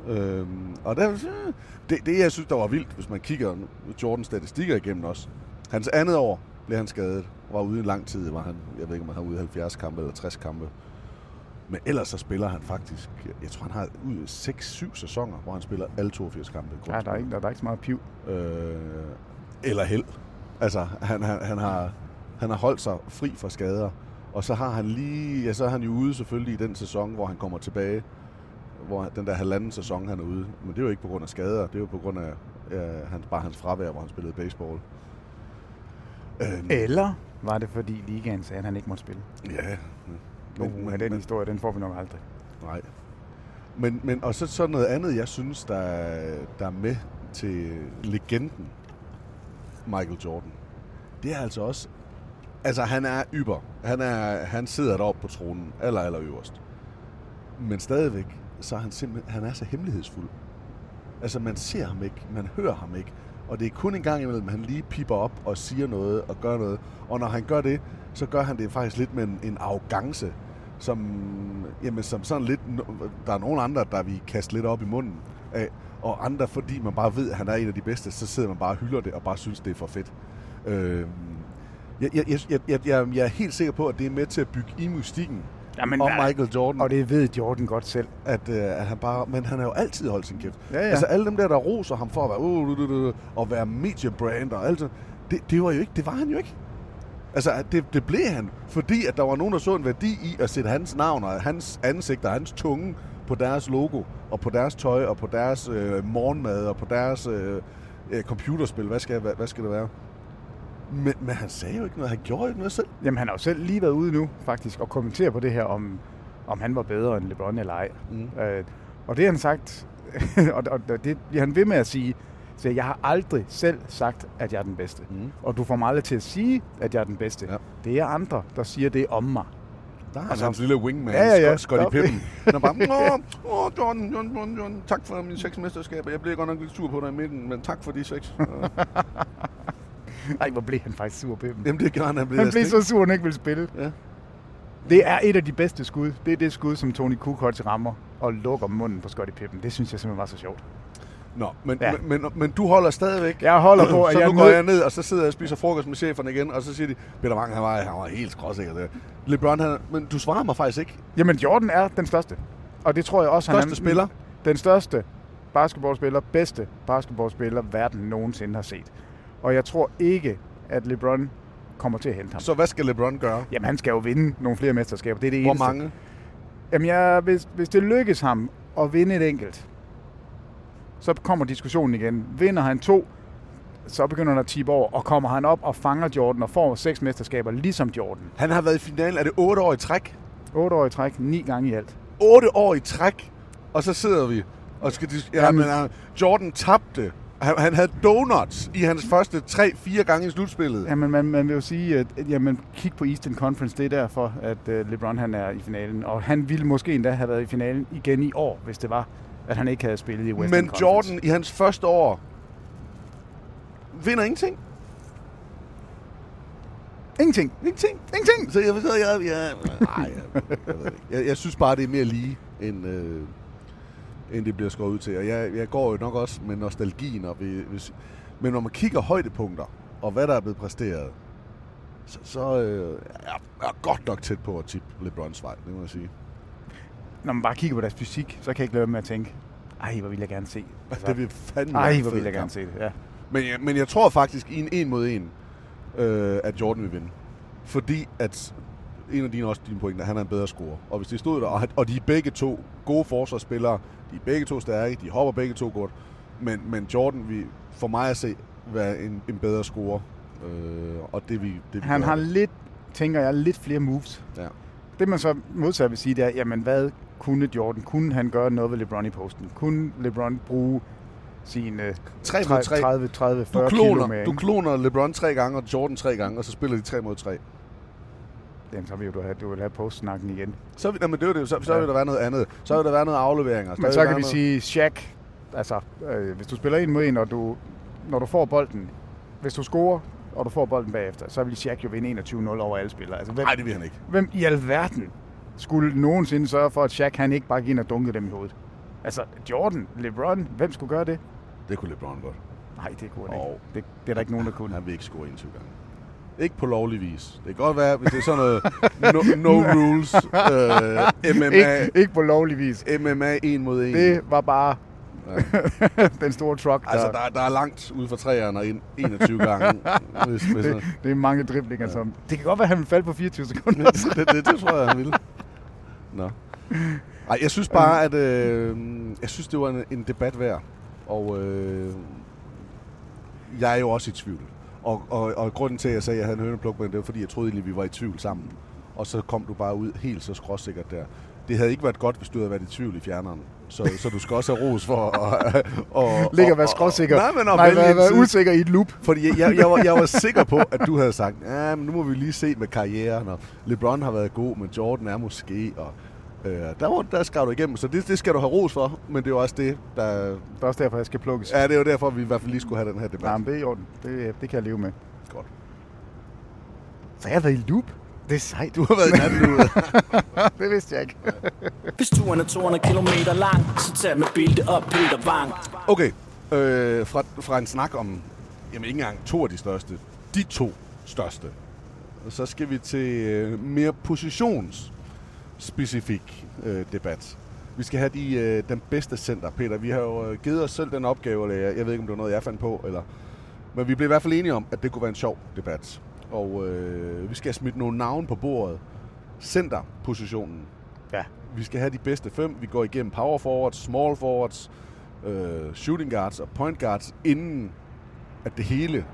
Øhm, og der, det, det, jeg synes, der var vildt, hvis man kigger Jordans statistikker igennem også. Hans andet år blev han skadet. Var ude i lang tid. Var han, jeg ved ikke, om han var ude i 70 kampe eller 60 kampe. Men ellers så spiller han faktisk, jeg tror han har ud 6-7 sæsoner, hvor han spiller alle 82 kampe. Ja, der er ikke, der, der er ikke så meget piv. øh, eller held. Altså, han, han, han, har, han har holdt sig fri fra skader. Og så har han lige, ja, så er han jo ude selvfølgelig i den sæson, hvor han kommer tilbage. Hvor den der halvanden sæson, han er ude. Men det er jo ikke på grund af skader, det er jo på grund af øh, hans, bare hans fravær, hvor han spillede baseball. Øhm, Eller var det fordi ligaen sagde, at han ikke måtte spille? Ja. Men, uh, den historie, den får vi nok aldrig. Nej. Men, men, og så, så noget andet, jeg synes, der, er- der er med til legenden Michael Jordan. Det er altså også... Altså, han er yber. Han, er, han sidder deroppe på tronen, aller, aller øverst. Men stadigvæk, så er han simpelthen... Han er så hemmelighedsfuld. Altså, man ser ham ikke, man hører ham ikke. Og det er kun en gang imellem, han lige piper op og siger noget og gør noget. Og når han gør det, så gør han det faktisk lidt med en, en arrogance, som, jamen, som sådan lidt... Der er nogle andre, der vi kaste lidt op i munden af. Og andre, fordi man bare ved, at han er en af de bedste, så sidder man bare og hylder det og bare synes, det er for fedt. Øh, jeg, jeg, jeg, jeg, jeg, jeg, jeg er helt sikker på, at det er med til at bygge i mystikken Jamen, om ja. Michael Jordan. Og det ved Jordan godt selv. At, øh, at han bare, men han har jo altid holdt sin kæft. Ja, ja. Altså alle dem der, der roser ham for at være, uh, uh, uh, uh, og være mediebrand og alt det, det, det var jo ikke, det var han jo ikke. Altså, det, det blev han, fordi at der var nogen, der så en værdi i at sætte hans navn og hans ansigt og hans tunge på deres logo, og på deres tøj, og på deres øh, morgenmad, og på deres øh, øh, computerspil. Hvad skal, hvad, hvad skal det være? Men, men han sagde jo ikke noget. Han gjorde jo ikke noget selv. Jamen, han har jo selv lige været ude nu, faktisk, og kommentere på det her, om, om han var bedre end LeBron eller ej. Mm. Øh, og det har han sagt, <laughs> og, og det bliver han ved med at sige, så jeg har aldrig selv sagt, at jeg er den bedste. Mm. Og du får mig aldrig til at sige, at jeg er den bedste. Ja. Det er andre, der siger det om mig. Der er Altså, hans lille wingman, Ja, ja, ja. Scott- Scotty. Pippen. <laughs> Han er bare, åh, åh, Jordan, Jordan, Jordan, Jordan, tak for mine seks mesterskaber. Jeg blev godt nok lidt sur på dig i midten, men tak for de seks. <laughs> Ej, hvor blev han faktisk sur på dem. Jamen, det gør han, han blev Han blev så sur, han ikke ville spille. Ja. Det er et af de bedste skud. Det er det skud, som Tony Kukoc rammer og lukker munden på Scotty Pippen. Det synes jeg simpelthen var så sjovt. Nå, men, Ja. men, men, men du holder stadigvæk. Jeg holder på, <clears throat> at så jeg nu går nød- jeg ned, og så sidder jeg og spiser frokost med cheferne igen, og så siger de, Peter Wang, han var, han var helt skråsikker der. LeBron, han, men du svarer mig faktisk ikke. Jamen, Jordan er den største. Og det tror jeg også, han Største er spiller? Den største basketballspiller, bedste basketballspiller, verden nogensinde har set. Og jeg tror ikke, at LeBron kommer til at hente ham. Så hvad skal LeBron gøre? Jamen, han skal jo vinde nogle flere mesterskaber. Det er det Hvor eneste. mange? Jamen, jeg, hvis, hvis det lykkes ham at vinde et enkelt, så kommer diskussionen igen. Vinder han to, så begynder han at tippe over, og kommer han op og fanger Jordan og får seks mesterskaber, ligesom Jordan. Han har været i finalen, er det otte år i træk? 8 år i træk, ni gange i alt. 8 år i træk, og så sidder vi og skal dis- ja, Jamen- men, uh, Jordan tabte. Han, han havde donuts i hans første 3-4 gange i slutspillet. Jamen, man, man vil jo sige, at at, jamen, kig på Eastern Conference, det er derfor, at uh, LeBron han er i finalen. Og han ville måske endda have været i finalen igen i år, hvis det var, at han ikke havde spillet i Western Men Conference. Jordan i hans første år vinder ingenting. Ingenting. Ingenting. Ingenting. Så jeg, så jeg, jeg, nej, jeg, jeg, ved det ikke. jeg, jeg synes bare, det er mere lige, end, øh, end det bliver skåret ud til. Og jeg, jeg går jo nok også med nostalgien. Og ved, hvis, men når man kigger højdepunkter, og hvad der er blevet præsteret, så, så øh, jeg er godt nok tæt på at tippe LeBrons vej, det må jeg sige. Når man bare kigger på deres fysik, så kan jeg ikke lade være med at tænke, ej, hvor vil jeg gerne se. Altså, det vil fandme Ej, hvor vil jeg gerne se det, ja. Men, jeg- men jeg tror faktisk i en en mod en, øh, at Jordan vil vinde. Fordi at en af dine, også dine pointer, han er en bedre scorer. Og hvis de stod der, og, og de er begge to gode forsvarsspillere, de er begge to stærke, de hopper begge to godt, men, men Jordan vil for mig at se være en, en bedre scorer. Øh, og det vi, det vi Han gør. har lidt, tænker jeg, lidt flere moves. Ja. Det man så modsat vil sige, det er, jamen hvad kunne Jordan? Kunne han gøre noget ved LeBron i posten? Kunne LeBron bruge sine 3 mod 3. 30, 30, 40 du kilo kloner, med? du kloner LeBron tre gange, og Jordan tre gange, og så spiller de 3 mod 3. Jamen, så vil du have, du vil have postsnakken igen. Så, vil- jamen, det er jo det, så, så Ja. vil der være noget andet. Så vil der være noget afleveringer. Men så kan vi sige, Shaq, altså, øh, hvis du spiller en mod en, og du, når du får bolden, hvis du scorer, og du får bolden bagefter, så vil Shaq jo vinde 21-0 over alle spillere. Altså, hvem, Nej, det vil han ikke. hvem i alverden skulle nogensinde sørge for, at Shaq han ikke bare gik ind og dunkede dem i hovedet? Altså, Jordan, LeBron, hvem skulle gøre det? Det kunne LeBron godt. Nej, det kunne han ikke. Det, det er der ikke nogen, der kunne. Han vil ikke score 21 gange. Ikke på lovlig vis. Det kan godt være, hvis det er sådan noget <laughs> no, no rules, øh, MMA, Ikke, ikke på lovlig vis. MMA en mod en. Det var bare <laughs> den store truck, der... Altså, der, der er langt ud fra træerne og ind 21 gange. Hvis, hvis, det, det er mange driblinger, ja. som... Det kan godt være, at han vil falde på 24 sekunder. det, det, det, det tror jeg, han vil. Nå. Ej, jeg synes bare, at øh, jeg synes, det var en, en debat værd. Og øh, jeg er jo også i tvivl. Og, og, og grunden til, at jeg sagde, at jeg havde en hønepluk med, det var, fordi jeg troede egentlig, vi var i tvivl sammen. Og så kom du bare ud helt så skråsikkert der. det havde ikke været godt, hvis du havde været i tvivl i fjerneren. Så, så du skal også have ros for at... Og, Ligger at være skråsikker. Nej, men at Nej, være, være usikker i et loop. Fordi jeg, jeg, jeg, var, jeg var sikker på, at du havde sagt, ja, men nu må vi lige se med karrieren, og LeBron har været god, men Jordan er måske, og øh, der, var, der skrev du igennem, så det, det skal du have ros for, men det er jo også det, der... Det er også derfor, jeg skal plukkes. Ja, det er jo derfor, vi i hvert fald lige skulle have den her debat. Nej, men det er i orden. Det, det kan jeg leve med. Godt. Så jeg har været i loop. Det er sejt. Du har været i natten <laughs> det vidste jeg ikke. <laughs> Hvis turen er 200 km lang, så tag med Bilde og Peter Wang. Okay, øh, fra, fra en snak om, jamen ikke engang to af de største, de to største, så skal vi til øh, mere positionsspecifik øh, debat. Vi skal have de, øh, den bedste center. Peter, vi har jo øh, givet os selv den opgave, eller jeg, jeg ved ikke, om det var noget, jeg fandt på, eller, men vi blev i hvert fald enige om, at det kunne være en sjov debat. Og øh, vi skal have smidt nogle navne på bordet. Centerpositionen. Ja. Vi skal have de bedste fem. Vi går igennem power forwards, small forwards, øh, shooting guards og point guards, inden at det hele,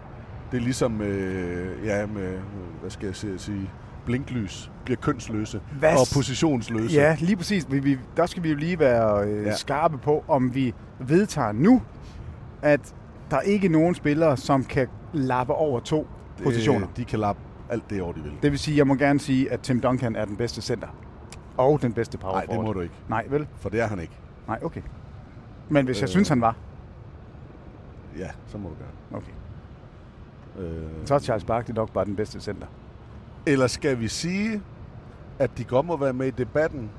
det er ligesom, øh, ja, med, hvad skal jeg sige blinklys, bliver kønsløse Hvad og positionsløse. Ja, lige præcis. Vi, vi, der skal vi jo lige være øh, Ja. skarpe på, om vi vedtager nu, at der ikke er nogen spillere, som kan lappe over to positioner. Øh, de kan lappe alt det over, de vil. Det vil sige, jeg må gerne sige, at Tim Duncan er den bedste center. Og den bedste power Nej, det må du ikke. Nej, vel? For det er han ikke. Nej, okay. Men hvis jeg Øh. synes, han var, Ja, så må du gerne. okay. Øh, så er Charles Barkley nok bare den bedste center. Eller skal vi sige, at de godt må være med i debatten,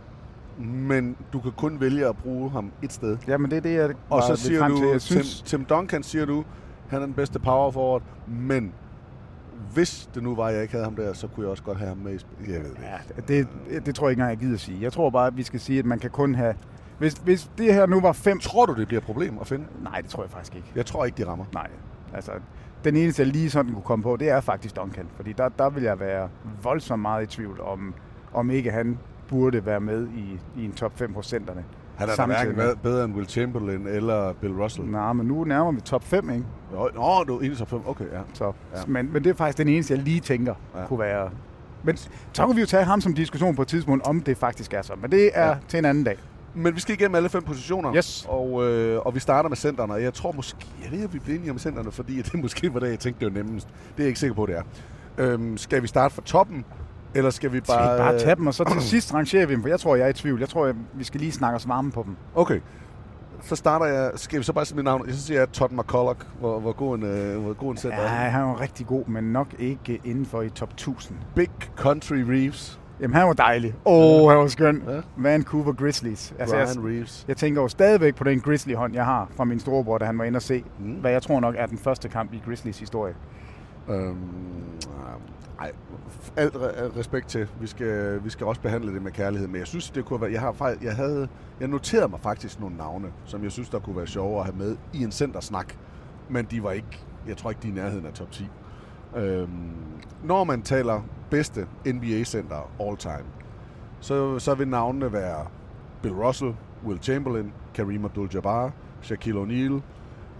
men du kan kun vælge at bruge ham et sted? Jamen, det er det, jeg Og så siger du, til. Jeg Tim, synes, Tim Duncan siger du, han er den bedste power forward, men hvis det nu var, at jeg ikke havde ham der, så kunne jeg også godt have ham med i spil. Jeg ved det ikke. det, det tror jeg ikke engang, jeg gider sige. Jeg tror bare, at vi skal sige, at man kan kun have... Hvis, hvis det her nu var fem... Tror du, det bliver et problem at finde? Nej, det tror jeg faktisk ikke. Jeg tror ikke, de rammer. Nej, altså... Den eneste, jeg lige sådan kunne komme på, det er faktisk Duncan. Fordi der, der vil jeg være voldsomt meget i tvivl om, om ikke han burde være med i, i en top 5 procenterne. Han er da hverken været bedre end Will Chamberlain eller Bill Russell. Nej, men nu nærmer vi top 5, ikke? Nå, Nå du er i top 5. Okay, ja. Så, Ja. men, men det er faktisk den eneste, jeg lige tænker Ja. kunne være... Men så kan vi jo tage ham som diskussion på et tidspunkt, om det faktisk er så. Men det er ja. til en anden dag. Men vi skal igennem alle fem positioner. Yes. Og, øh, og vi starter med centerne. Og jeg tror måske... Jeg ved, at vi bliver enige om centerne, fordi <laughs> det måske var det, jeg tænkte, det var nemmest. Det er jeg ikke sikker på, det er. Øhm, skal vi starte fra toppen? Eller skal vi Skal bare... vi bare tage dem, og så til <clears throat> sidst rangerer vi dem, for jeg tror, jeg er i tvivl. Jeg tror, jeg, vi skal lige snakke os varme på dem. Okay. Så starter jeg... Skal vi så bare sige mit navn? Jeg synes, jeg er Todd McCulloch. Hvor, hvor god en, øh, hvor god en center Ja, er han. han var rigtig god, men nok ikke inden for i top 1000. Big Country Reeves. Jamen, han var dejlig. Åh, oh, han var skøn. Ja. Vancouver Grizzlies. Altså, jeg, Brian Reeves. jeg tænker jo stadigvæk på den Grizzly-hånd, jeg har fra min storebror, da han var inde og se, Mm. hvad jeg tror nok er den første kamp i Grizzlies historie. Øhm, ej, alt re- respekt til. Vi skal, vi skal også behandle det med kærlighed, men jeg synes, det kunne være... Jeg, har, jeg, havde, jeg noterede mig faktisk nogle navne, som jeg synes, der kunne være sjove at have med i en centersnak. Men de var ikke... Jeg tror ikke, de er i nærheden af top 10. Øhm, når man taler bedste NBA-center all time, så, så vil navnene være Bill Russell, Will Chamberlain, Kareem Abdul-Jabbar, Shaquille O'Neal,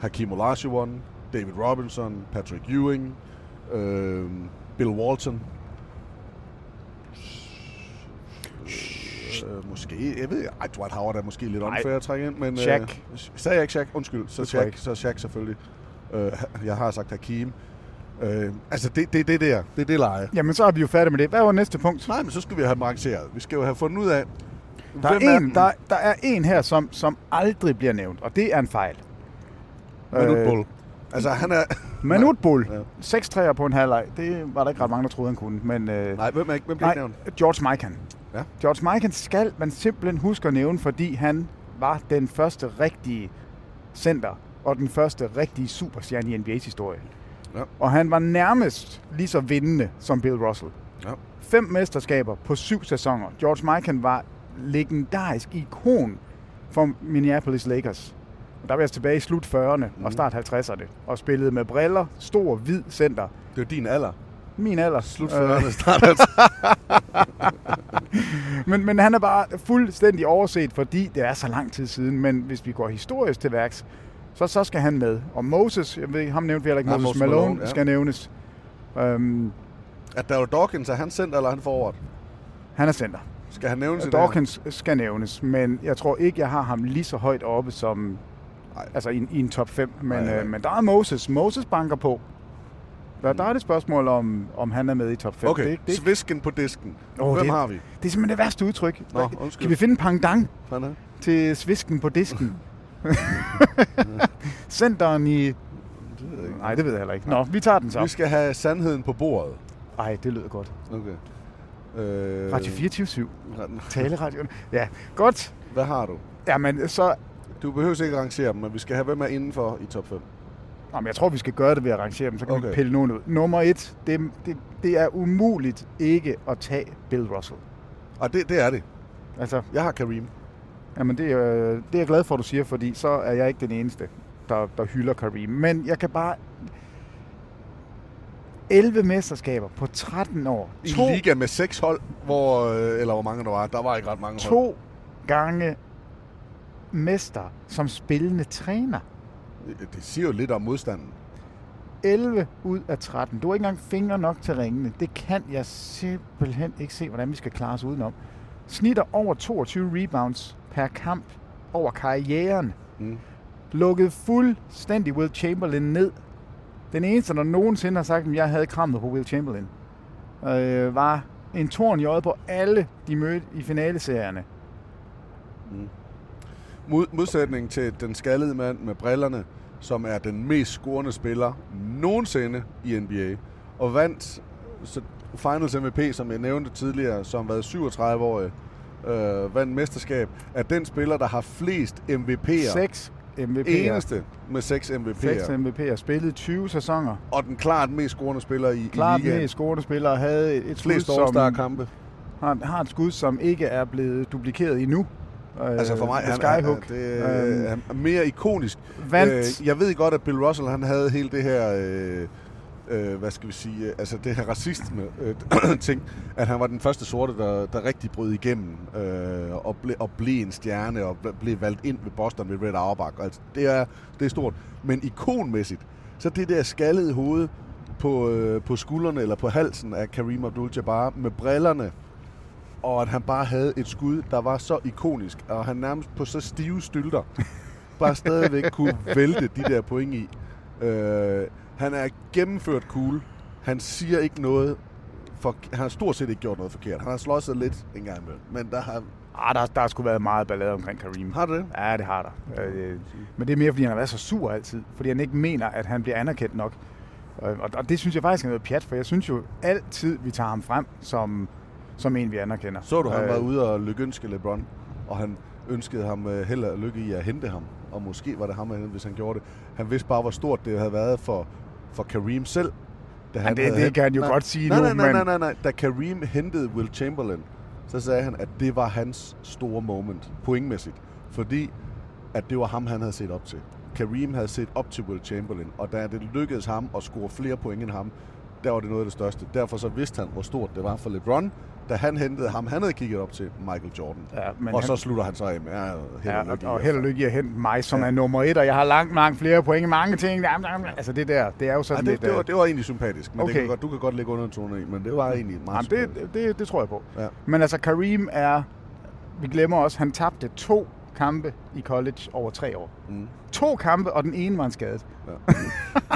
Hakeem Olajuwon, David Robinson, Patrick Ewing, øh, Bill Walton. Øh, måske, jeg ved ikke, ej, Dwight Howard er måske lidt unfair at trække ind, men... Shaq. Øh, sagde jeg ikke Shaq? Undskyld, så Shaq, så Shaq selvfølgelig. Øh, jeg har sagt Hakeem. Øh, altså, det, det, det der, det er det leje. Jamen, så er vi jo færdige med det. Hvad var næste punkt? Nej, men så skal vi have dem arrangeret. Vi skal jo have fundet ud af, Der er, er en, den? der, der er en her, som, som aldrig bliver nævnt, og det er en fejl. Manute Øh. Altså, han er... Manute Bull. Ja. 6 træer på en halvleg. Det var der ikke ret mange, der troede, han kunne. Men, øh, Nej, hvem, er ikke, hvem bliver nej, nævnt? George Mikan. Ja. George Mikan skal man simpelthen huske at nævne, fordi han var den første rigtige center og den første rigtige superstjerne i NBA's historie. Ja. Og han var nærmest lige så vindende som Bill Russell. Ja. Fem mesterskaber på syv sæsoner. George Mikan var legendarisk ikon for Minneapolis Lakers. Og der var jeg tilbage i slut 40'erne Mhm. og start 50'erne og spillede med briller, stor hvid center. Det er jo din alder. Min alder. Slut Øh, 40'erne, start 50'erne. <laughs> men, men han er bare fuldstændig overset, fordi det er så lang tid siden. Men hvis vi går historisk til værks, så, så skal han med. Og Moses, jeg ved, ham nævnte vi heller ikke, Moses, Moses Malone, Malone, ja. skal nævnes. Um, Er Daryl Dawkins, er han center eller er han forward? han er center. Skal han nævnes? Dawkins skal nævnes, men jeg tror ikke, jeg har ham lige så højt oppe som Nej. altså i, en- i en top 5. Men, øh, men der er Moses. Moses banker på. Der, der er det spørgsmål, om, om han er med i top 5. Okay, Det, er ikke- det, svisken på disken. Åh, Hvem det- har vi? det er simpelthen det værste udtryk. Nå, undskyld. Kan vi finde en pangdang Han er. til svisken på disken? <laughs> <laughs> Centeren i... Nej, det ved jeg heller ikke. Nå, vi tager den så. Vi skal have sandheden på bordet. Ej, det lyder godt. Okay. Øh, Radio 24 Taleradioen. Ja, godt. Hvad har du? Jamen, så... Du behøver ikke rangere dem, men vi skal have hvem er indenfor i top 5. Jamen, jeg tror, vi skal gøre det ved at rangere dem, så kan. Okay. vi pille nogen ud. Nummer et, det, det, det er umuligt ikke at tage Bill Russell. Og det, det er det. Altså, Jeg har Kareem. Jamen det, er, det er jeg glad for, at du siger, fordi så er jeg ikke den eneste, der, der hylder Kareem. Men jeg kan bare... 11 mesterskaber på 13 år. I en liga med seks hold, hvor, øh, eller hvor mange der var. Der var ikke ret mange hold. to gange mester som spillende træner. Det, det siger jo lidt om modstanden. 11 ud af 13. Du har ikke engang fingre nok til ringene. Det kan jeg simpelthen ikke se, hvordan vi skal klare os udenom. Snitter over 22 rebounds per kamp over karrieren. Mm. Lukket fuldstændig Will Chamberlain ned. Den eneste, der nogensinde har sagt, at jeg havde krammet på Will Chamberlain, øh, var en torn i øjet på alle, de mødte i finaleserierne. Mod, modsætning til den skaldede mand med brillerne, som er den mest scorende spiller nogensinde i NBA, og vandt så Finals MVP, som jeg nævnte tidligere, som var 37-årig, øh, vandt mesterskab, er den spiller, der har flest MVP'er. Seks MVP'er. Eneste med seks MVP'er. Seks MVP'er. Spillet 20 sæsoner. Og den klart mest scorende spiller i, Klart i ligaen. mest scorende spiller havde et, et skud, Flest som All-Star-kampe. har, har et skud, som ikke er blevet duplikeret endnu. Altså for mig, øh, han, Skyhook. han, det, Øhm, han er mere ikonisk. vandt- Øh, jeg ved godt, at Bill Russell han havde hele det her, øh, øh, hvad skal vi sige, øh, altså det her racisme øh, <clears throat> ting, at han var den første sorte, der, der rigtig brød igennem øh, og, ble, og blev en stjerne og ble- blev valgt ind ved Boston ved Red Auerbach. Altså, det, er, det er stort. Men ikonmæssigt, så det der skaldede hoved på, øh, på skuldrene eller på halsen af Kareem Abdul-Jabbar med brillerne, og at han bare havde et skud, der var så ikonisk, og han nærmest på så stive stylter, bare stadigvæk kunne vælte de der point i. Øh, han er gennemført cool. Han siger ikke noget, for, han har stort set ikke gjort noget forkert. Han har slået sig lidt en gang imellem, men der har... Ah, der, der har sgu været meget ballade omkring Kareem. Har det? Ja, det har der. Øh, men det er mere, fordi han har været så sur altid. Fordi han ikke mener, at han bliver anerkendt nok. Øh, Og, og det synes jeg faktisk er noget pjat, for jeg synes jo altid, vi tager ham frem som, som en, vi anerkender. Så du, han Øh, var ude og lykønske LeBron, og han ønskede ham øh, held og lykke i at hente ham. Og måske var det ham, hvis han gjorde det. Han vidste bare, hvor stort det havde været for, for Kareem selv. Da det- det havde kan han jo nej, godt sige nej, nu, nej, nej, nej, nej, nej. Da Kareem hentede Will Chamberlain, så sagde han, at det var hans store moment, pointmæssigt. Fordi at det var ham, han havde set op til. Kareem havde set op til Will Chamberlain, og da det lykkedes ham at score flere point end ham, der var det noget af det største. Derfor så vidste han, hvor stort det var for LeBron, da han hentede ham. Han havde kigget op til Michael Jordan. Ja, men og han- så slutter han så af med, ja, held Ja, og lykke i og, held og lykke at hente mig, som Ja. ja. er nummer et, og jeg har langt, langt flere point i mange ting. Altså det der, det er jo sådan det, lidt... det, var, øh, det var egentlig sympatisk, men okay. det kan godt, du kan godt lægge under tonen i, men det var egentlig meget Jamen, sympatisk. det, det, det tror jeg på. Ja. Men altså, Kareem er... Vi glemmer også, han tabte to kampe i college over tre år. Mm. To kampe, og den ene var en skadet. Ja.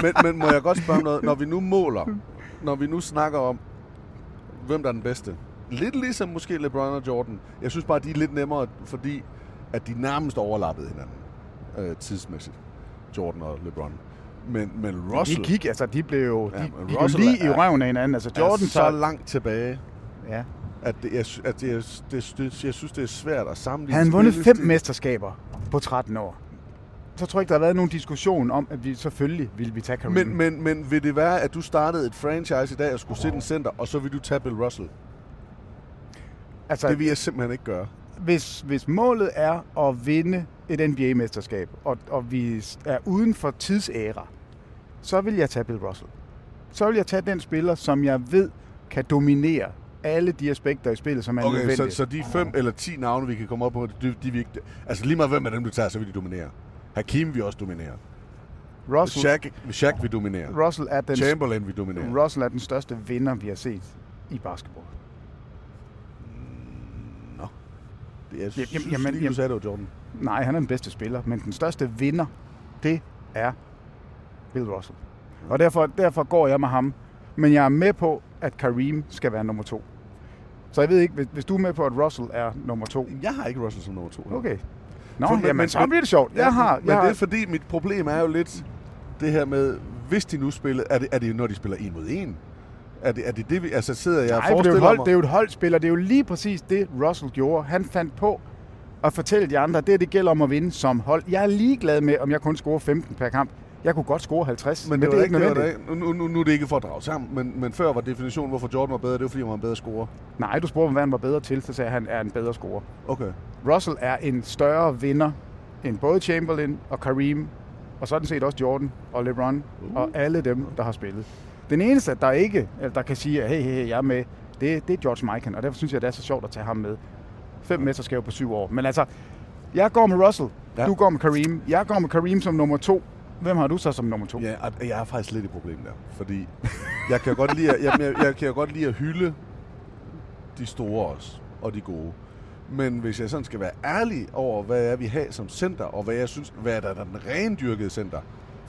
men, men må jeg godt spørge om noget? Når vi nu måler, når vi nu snakker om, hvem der er den bedste. Lidt ligesom måske LeBron og Jordan. Jeg synes bare, de er lidt nemmere, fordi at de nærmest overlappede hinanden øh, tidsmæssigt. Jordan og LeBron. Men, men Russell... De gik, altså, de blev jo Ja, de, de Russell lige i er- røven af hinanden. Altså, Jordan så tager- langt tilbage, Ja. at, det, jeg, at det, er- det, det, jeg synes, det er svært at sammenligne. Han vundet fem mesterskaber på 13 år, så tror jeg ikke, der har været nogen diskussion om, at vi selvfølgelig ville vi tage Kareem. Men, men, men vil det være, at du startede et franchise i dag og skulle sætte en center, og så vil du tage Bill Russell? Altså, Det vil jeg simpelthen ikke gøre. hvis, hvis målet er at vinde et NBA-mesterskab, og, og vi er uden for tidsæra, så vil jeg tage Bill Russell. Så vil jeg tage den spiller, som jeg ved kan dominere alle de aspekter i spillet, som er Okay, nødvendige. så, så de fem eller ti navne, vi kan komme op på, de, de, de, altså lige meget hvem af dem, du tager, så vil de dominere. Hakim vil også dominere. Russell, Shaq, Shaq vil dominere. Russell, er den, Chamberlain vil dominere. Russell er den største vinder, vi har set i basketball. Det, jeg synes, Jamen, jamen, lige, du sagde, det var Jordan. Nej, han er den bedste spiller, men den største vinder, det er Bill Russell. Og derfor, derfor går jeg med ham. Men jeg er med på, at Kareem skal være nummer to. Så jeg ved ikke, hvis, hvis du er med på, at Russell er nummer to. Jeg har ikke Russell som nummer to. Okay. Nå, For- men, jamen, så bliver det sjovt. Jeg har, men jeg har, det er fordi, mit problem er jo lidt det her med, hvis de nu spiller, er det, er det når de spiller en mod en? Er det er det, det vi, altså sidder jeg og Nej, for det er, forestiller hold, mig... det er jo et holdspiller. Det er jo lige præcis det, Russell gjorde. Han fandt på at fortælle de andre, det, det gælder om at vinde som hold. Jeg er ligeglad med, om jeg kun scorer 15 per kamp. Jeg kunne godt score 50, men, Men det, det er ikke nødvendigt. det. Nu, nu, nu er det ikke for at drage sammen, men, men før var definitionen, hvorfor Jordan var bedre, det var fordi, han var en bedre scorer. Nej, du spurgte, hvad han var bedre til, så sagde han er en bedre scorer. Okay. Russell er en større vinder end både Chamberlain og Kareem, og sådan set også Jordan og LeBron uh. og alle dem, der har spillet. Den eneste, der ikke eller der kan sige, at hey, hey, hey, jeg er med, det, det er George Mikan, og derfor synes jeg, det er så sjovt at tage ham med. Fem mesterskaber på syv år. Men altså, jeg går med Russell, ja. Du går med Kareem. Jeg går med Kareem som nummer to. Hvem har du så som nummer to? Ja, jeg er faktisk lidt i problem der, fordi jeg kan godt lide, at, jeg, jeg, jeg kan godt lide at hylde de store også, og de gode. Men hvis jeg sådan skal være ærlig over, hvad er vi har som center, og hvad jeg synes, hvad er der den rendyrkede center.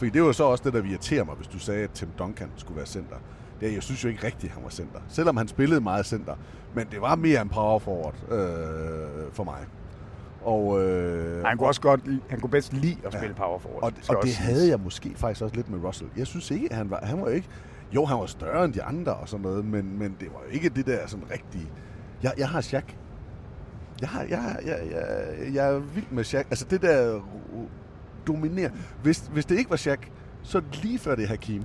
Fordi det var så også det, der irriterer mig, hvis du sagde, at Tim Duncan skulle være center. Det, er, jeg synes jo ikke rigtigt, at han var center. Selvom han spillede meget center. Men det var mere en power forward øh, for mig. Og, øh, Han kunne også godt, han kunne bedst lide at spille ja. power forward. og, og det havde jeg måske faktisk også lidt med Russell. Jeg synes ikke, at han var, han var ikke... Jo, han var større end de andre og sådan noget, men, men det var jo ikke det der sådan rigtige... Jeg, jeg har Shaq. Jeg, har, jeg, jeg, jeg, jeg er vild med Shaq. Altså det der dominerer. Hvis, hvis det ikke var Shaq, så lige før det er Hakim.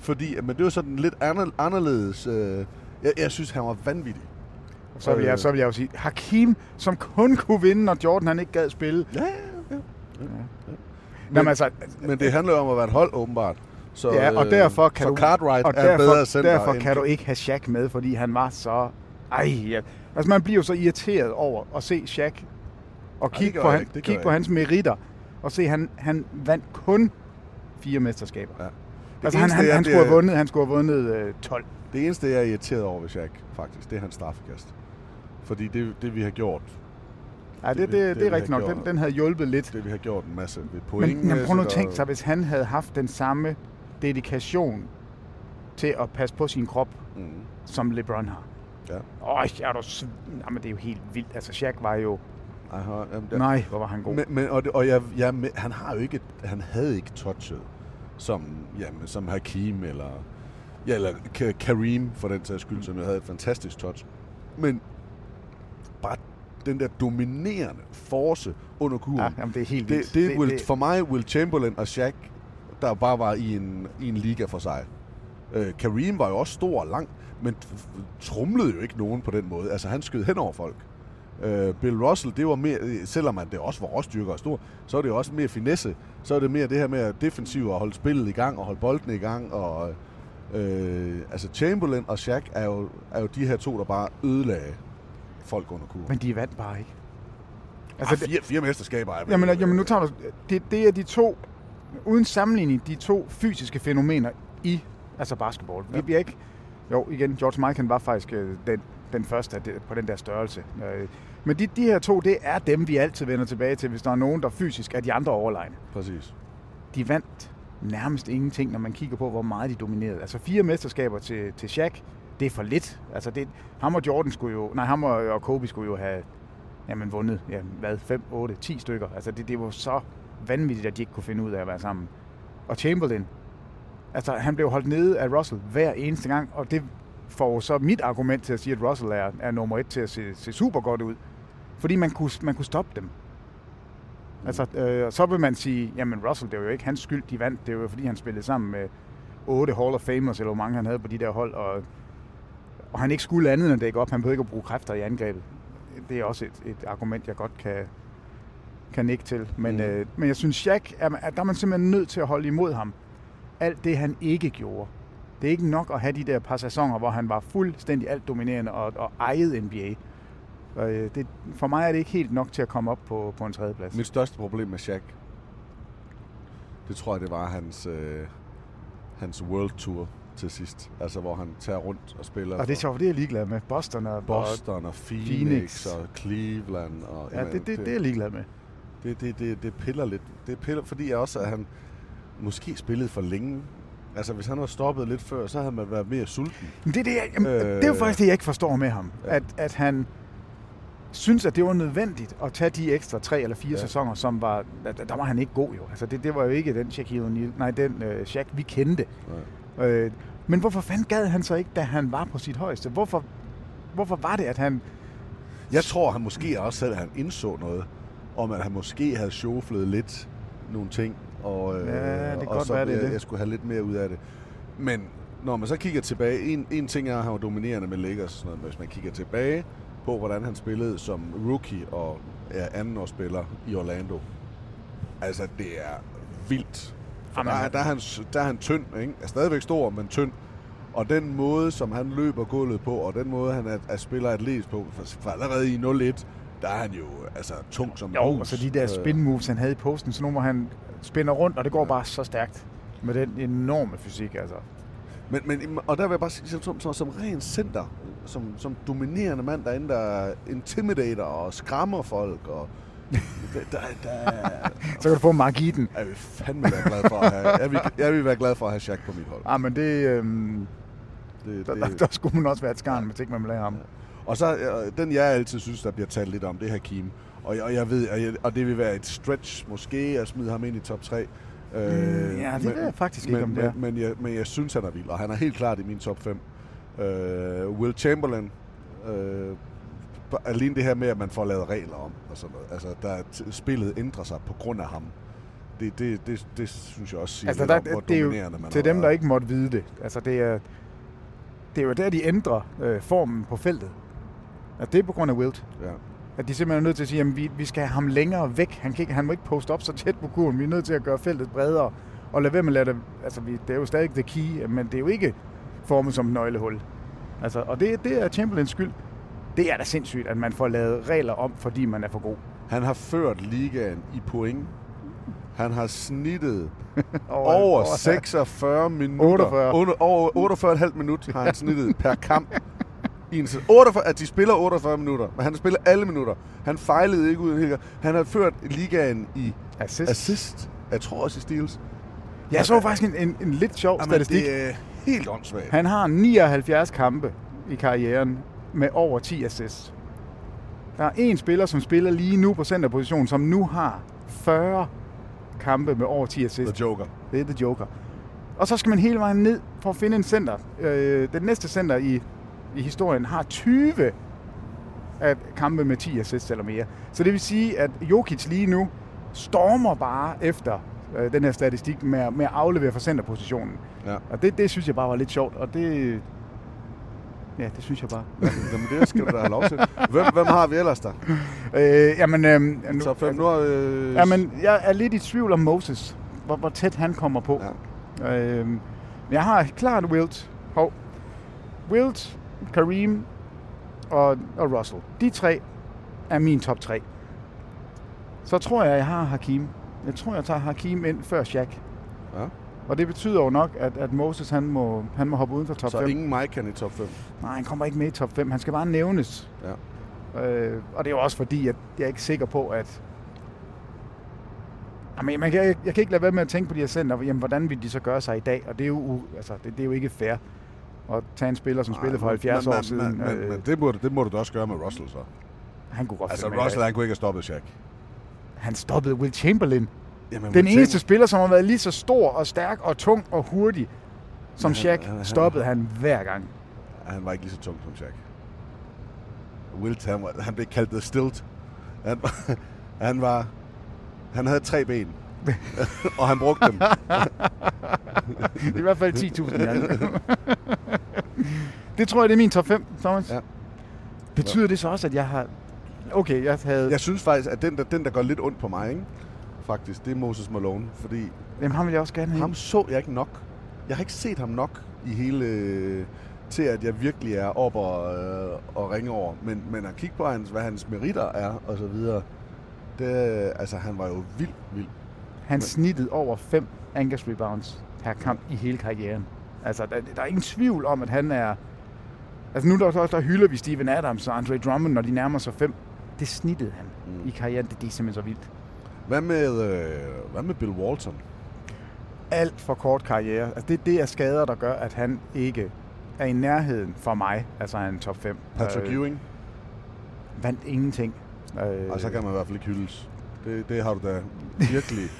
Fordi, men det var sådan lidt ander- anderledes... Øh, jeg, jeg synes, han var vanvittig. Så vil, jeg, så vil jeg jo sige, Hakim, som kun kunne vinde, når Jordan han ikke gad spille. Ja, ja, ja. Men, Men, Jamen, altså, men det handler jo om at være et hold, åbenbart. Så, ja, og derfor kan du, Cartwright og er derfor, bedre center derfor end kan du ikke have Shaq med, fordi han var så... Ej, ja. Altså, man bliver jo så irriteret over at se Shaq og kigge på, han, jeg på hans meritter og se, han, han vandt kun fire mesterskaber. Ja. Altså, han, eneste, han, han, skulle have vundet, han skulle have vundet øh, 12. Det eneste, jeg er irriteret over ved Shaq, faktisk, det er hans straffekast. Fordi det, det vi har gjort, Ja, det, det, det, det vi er rigtigt nok. Den, gjort- den havde hjulpet lidt. det vi har gjort en masse ved Men, point. men prøv nu at tænke sig, hvis han havde haft den samme dedikation til at passe på sin krop, Mm, som LeBron har. ja. Åh, jeg er du... Jamen, det er jo helt vildt. Altså, Shaq var jo... Aha, jamen, der, Nej, hvor var han god. Men, men, og og jeg, jeg, han har jo ikke, han havde ikke touchet som, jamen, som Hakim eller, ja, eller Ka- Kareem for den sags skyld, som jeg havde et fantastisk touch. Men bare den der dominerende force under kurven. Ja, jamen, det er helt vildt. det, det, Det- will, det- For mig, Will Chamberlain og Shaq, der bare var i en, i en liga for sig. Øh, Kareem var jo også stor og lang, men trumlede jo ikke nogen på den måde. Altså, han skød hen over folk. Øh, Bill Russell, det var mere, øh, selvom det også var råstyrke og stor, så er det også mere finesse. Så er det mere det her med at defensiv og holde spillet i gang og holde bolden i gang. Og, øh, altså Chamberlain og Shaq er jo, er jo de her to, der bare ødelagde folk under kurven. Men de vandt bare ikke. Altså, ah, fire, fire mesterskaber er Jamen, jamen nu tager du... Det, det er de to, uden sammenligning, de to fysiske fænomener i altså basketball. Vi bliver ikke... Jo, igen, George Mikan var faktisk øh, den, den første på den der størrelse. Øh, Men de, de her to, det er dem, vi altid vender tilbage til, hvis der er nogen, der fysisk er de andre overlegne. Præcis. De vandt nærmest ingenting, når man kigger på, hvor meget de dominerede. Altså fire mesterskaber til, til Shaq, det er for lidt. Altså det, ham og Jordan skulle jo, nej, ham og, og Kobe skulle jo have jamen, vundet, ja, hvad, 5, 8, 10 stykker. Altså det, det var så vanvittigt, at de ikke kunne finde ud af at være sammen. Og Chamberlain, altså han blev holdt nede af Russell hver eneste gang, og det får så mit argument til at sige, at Russell er, er nummer et til at se, se super godt ud. Fordi man kunne, man kunne stoppe dem. Altså, øh, så vil man sige, jamen Russell, det var jo ikke hans skyld, de vandt. Det var jo fordi, han spillede sammen med otte Hall of Famers, eller hvor mange han havde på de der hold, og, og han ikke skulle andet end at dække op. Han behøvede ikke at bruge kræfter i angrebet. Det er også et, et argument, jeg godt kan, kan nikke til. Men, Mm. mm. øh, men jeg synes, er, man- der er man simpelthen nødt til at holde imod ham. Alt det, han ikke gjorde. Det er ikke nok at have de der par sæsoner, hvor han var fuldstændig alt dominerende og, og ejede NBA. Og, øh, det, for mig er det ikke helt nok til at komme op på, på en tredjeplads. Mit største problem med Shaq, det tror jeg, det var hans, øh, hans World Tour. til sidst. Altså, hvor han tager rundt og spiller Og det er sjovt, for det er jeg ligeglad med. Boston og, Boston og Phoenix, Phoenix. og Cleveland. Og, Ja, det, det, det er jeg ligeglad med. det, det, det, det piller lidt. Det piller, fordi jeg også, at han måske spillede for længe. Altså, hvis han var stoppet lidt før, så havde man været mere sulten. Men det, er det, jeg, jamen, øh, det er jo faktisk det, jeg ikke forstår med ham. Ja. At, at han synes, at det var nødvendigt at tage de ekstra tre eller fire Ja. sæsoner, som var... Der, var han ikke god jo. Altså, det, det var jo ikke den Shaquille O'Neal, nej, den øh, Shaq, vi kendte. Øh, men hvorfor fanden gad han så ikke, da han var på sit højeste? Hvorfor, hvorfor var det, at han... Jeg tror, han måske også selv, at han indså noget, om at han måske havde sjoflet lidt nogle ting, og, øh, Ja, det kan og godt så være, det er jeg, det. jeg skulle have lidt mere ud af det. Men når man så kigger tilbage, en, en ting er, at han var dominerende med Lakers, sådan noget, hvis man kigger tilbage på, hvordan han spillede som rookie og ja, andenårsspiller i Orlando, altså det er vildt. For Jamen, der, er- der, er han, der er han tynd, ikke? Er stadigvæk stor, men tynd. Og den måde, som han løber gulvet på, og den måde, han er, er spiller atlet på, for, for allerede i 0-1, der er han jo altså tung som en Jo, hus. og så de der Øh, spin moves, han havde i posten, så nogle, hvor han spænder rundt, og det går bare så stærkt med den enorme fysik, altså. Men, men, og der vil jeg bare sige, som, som, som ren center, som, som dominerende mand derinde, der intimidator og skræmmer folk, og der, der, der, <laughs> Så kan du få Mark Eaton. jeg vil fandme være glad for at have, jeg vil, jeg vil være glad for at have Shaq på mit hold. Ah, men det, øhm, Det, der, der, der, skulle man også være et skarn, hvis ikke man vil have ham. Og så øh, den, jeg altid synes, der bliver talt lidt om, det er Hakim. Og, jeg- og jeg ved, og, jeg, og det vil være et stretch måske at smide ham ind i top 3. Mm, ja, det ved jeg faktisk ikke, men, om det er. Men, men, jeg, men jeg synes, han er vild, og han er helt klart i min top 5. Øh, Will Chamberlain, øh, alene det her med, at man får lavet regler om, og sådan noget. Altså, der, spillet ændrer sig på grund af ham. Det, det, det, det synes jeg også siger Altså, der, om, hvor det er jo man til dem, der ikke måtte vide det. Altså, det er, det er jo der, de ændrer øh, formen på feltet. At det er på grund af Wilt. Ja. At de simpelthen er nødt til at sige, at vi, vi skal have ham længere væk. Han, kan ikke, han må ikke poste op så tæt på kurven. Vi er nødt til at gøre feltet bredere. Og lade være med at lade det... Altså, vi, det er jo stadig the key, men det er jo ikke formet som et nøglehul. Altså, og det, det er Chamberlains skyld. Det er da sindssygt, at man får lavet regler om, fordi man er for god. Han har ført ligaen i point. Han har snittet <laughs> Over- over, over- 46 minutter. 48. Under, over 48,5 minut har han snittet per kamp. <laughs> I en, sæson. 48, at de spiller 48 minutter, men han spiller alle minutter. Han fejlede ikke ud gang. Han har ført ligaen i assist. assist. Jeg tror også i steals. Jeg så faktisk en, en, en lidt sjov Jamen, statistik. det er helt åndssvagt. Han har 79 kampe i karrieren med over 10 assists. Der er en spiller, som spiller lige nu på centerposition, som nu har 40 kampe med over 10 assists. The Joker. Det er The Joker. Og så skal man hele vejen ned for at finde en center. Øh, den næste center i, i historien har 20 af kampe med 10 assists eller mere. Så det vil sige, at Jokic lige nu stormer bare efter øh, den her statistik med, med at aflevere fra centerpositionen. Ja. Og det, det synes jeg bare var lidt sjovt, og det... Ja, det synes jeg bare. Jamen, det skal du da have lov til. Hvem, hvem har vi ellers der? Øh, jamen, øh, nu, Top 5. Nu er, øh, Jamen, jeg er lidt i tvivl om Moses, hvor, hvor tæt han kommer på. Ja. Men jeg har klart Wilt. Hov. Wilt, Kareem og, og Russell. De tre er min top 3. Så tror jeg, jeg har Hakim. Jeg tror, jeg tager Hakim ind før Shaq. Ja. Og det betyder jo nok, at, at Moses han må, han må hoppe uden for top så 5. ingen Mike kan i top 5. Nej, han kommer ikke med i top 5. Han skal bare nævnes. Ja. Øh, og det er jo også fordi, at jeg er ikke sikker på, at... Jamen, man kan, jeg kan ikke lade være med at tænke på de her center. Jamen, hvordan vil de så gøre sig i dag? Og det er jo, altså, det, det er jo ikke fair at tage en spiller, som spillede for 70 men, år siden. Men, men, øh, men det, må, du- det må du da også gøre med Russell så. han kunne godt Altså, Russell det. han kunne ikke have stoppet Shaq. Han stoppede Will Chamberlain. Jamen, Den Will eneste spiller, som har været lige så stor og stærk og tung og hurtig som Men Shaq, han- han- stoppede han hver gang. Han var ikke lige så tung som Shaq. Han, var, han blev kaldt The Stilt. Han, var- <laughs> han var... Han havde tre ben. <laughs> og han brugte dem. Det er i hvert fald 10.000 i. <laughs> Det tror jeg, det er min top 5, Thomas. Ja. Betyder det så også, at jeg har... Okay, jeg havde... Jeg synes faktisk, at den der, den, der går lidt ondt på mig, ikke? faktisk, det er Moses Malone. Fordi Jamen, ham vil jeg også gerne have. ham så jeg ikke nok. Jeg har ikke set ham nok i hele til at jeg virkelig er op og, øh, og ringe over. Men, men at kigge på, hans, hvad hans meritter er, og så videre, det, altså, han var jo vild, vild. Han snittede over 5 Angus rebounds per kamp i hele karrieren. Altså, der, der er ingen tvivl om, at han er... Altså nu der også, der hylder vi Steven Adams og Andre Drummond, når de nærmer sig fem. Det snittede han mm. i karrieren. Det, det er simpelthen så vildt. Hvad med, øh, hvad med Bill Walton? Alt for kort karriere. Altså det, det er skader, der gør, at han ikke er i nærheden for mig. Altså han er en top 5. Patrick øh, Ewing? Vandt ingenting. Øh, og så kan man i hvert fald ikke hyldes. Det, det har du da <laughs> virkelig,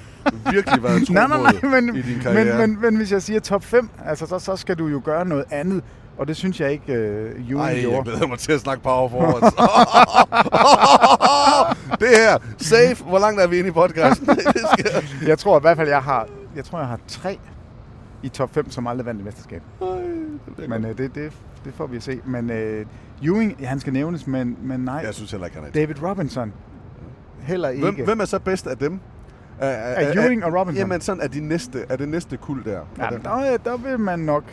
virkelig været tro nej, nej, nej, men, i din karriere. Men, men, men hvis jeg siger top 5, altså, så, så skal du jo gøre noget andet. Og det synes jeg ikke, uh, Ewing Ej, gjorde. jeg glæder mig til at snakke power forwards. <laughs> <laughs> det her, safe. Hvor langt er vi inde i podcasten? <laughs> Jeg tror i hvert fald, jeg har, jeg tror, jeg har tre i top 5, som aldrig vandt et mesterskab. Ej, det men uh, det, det, det får vi at se. Men uh, Ewing, han skal nævnes, men, men nej. Jeg synes heller ikke, han er David Robinson, heller ikke. Hvem, hvem er så bedst af dem? Er, er, er Ewing og Robinson? Jamen sådan er, de næste, er det næste kul der. Ja, der, der vil man nok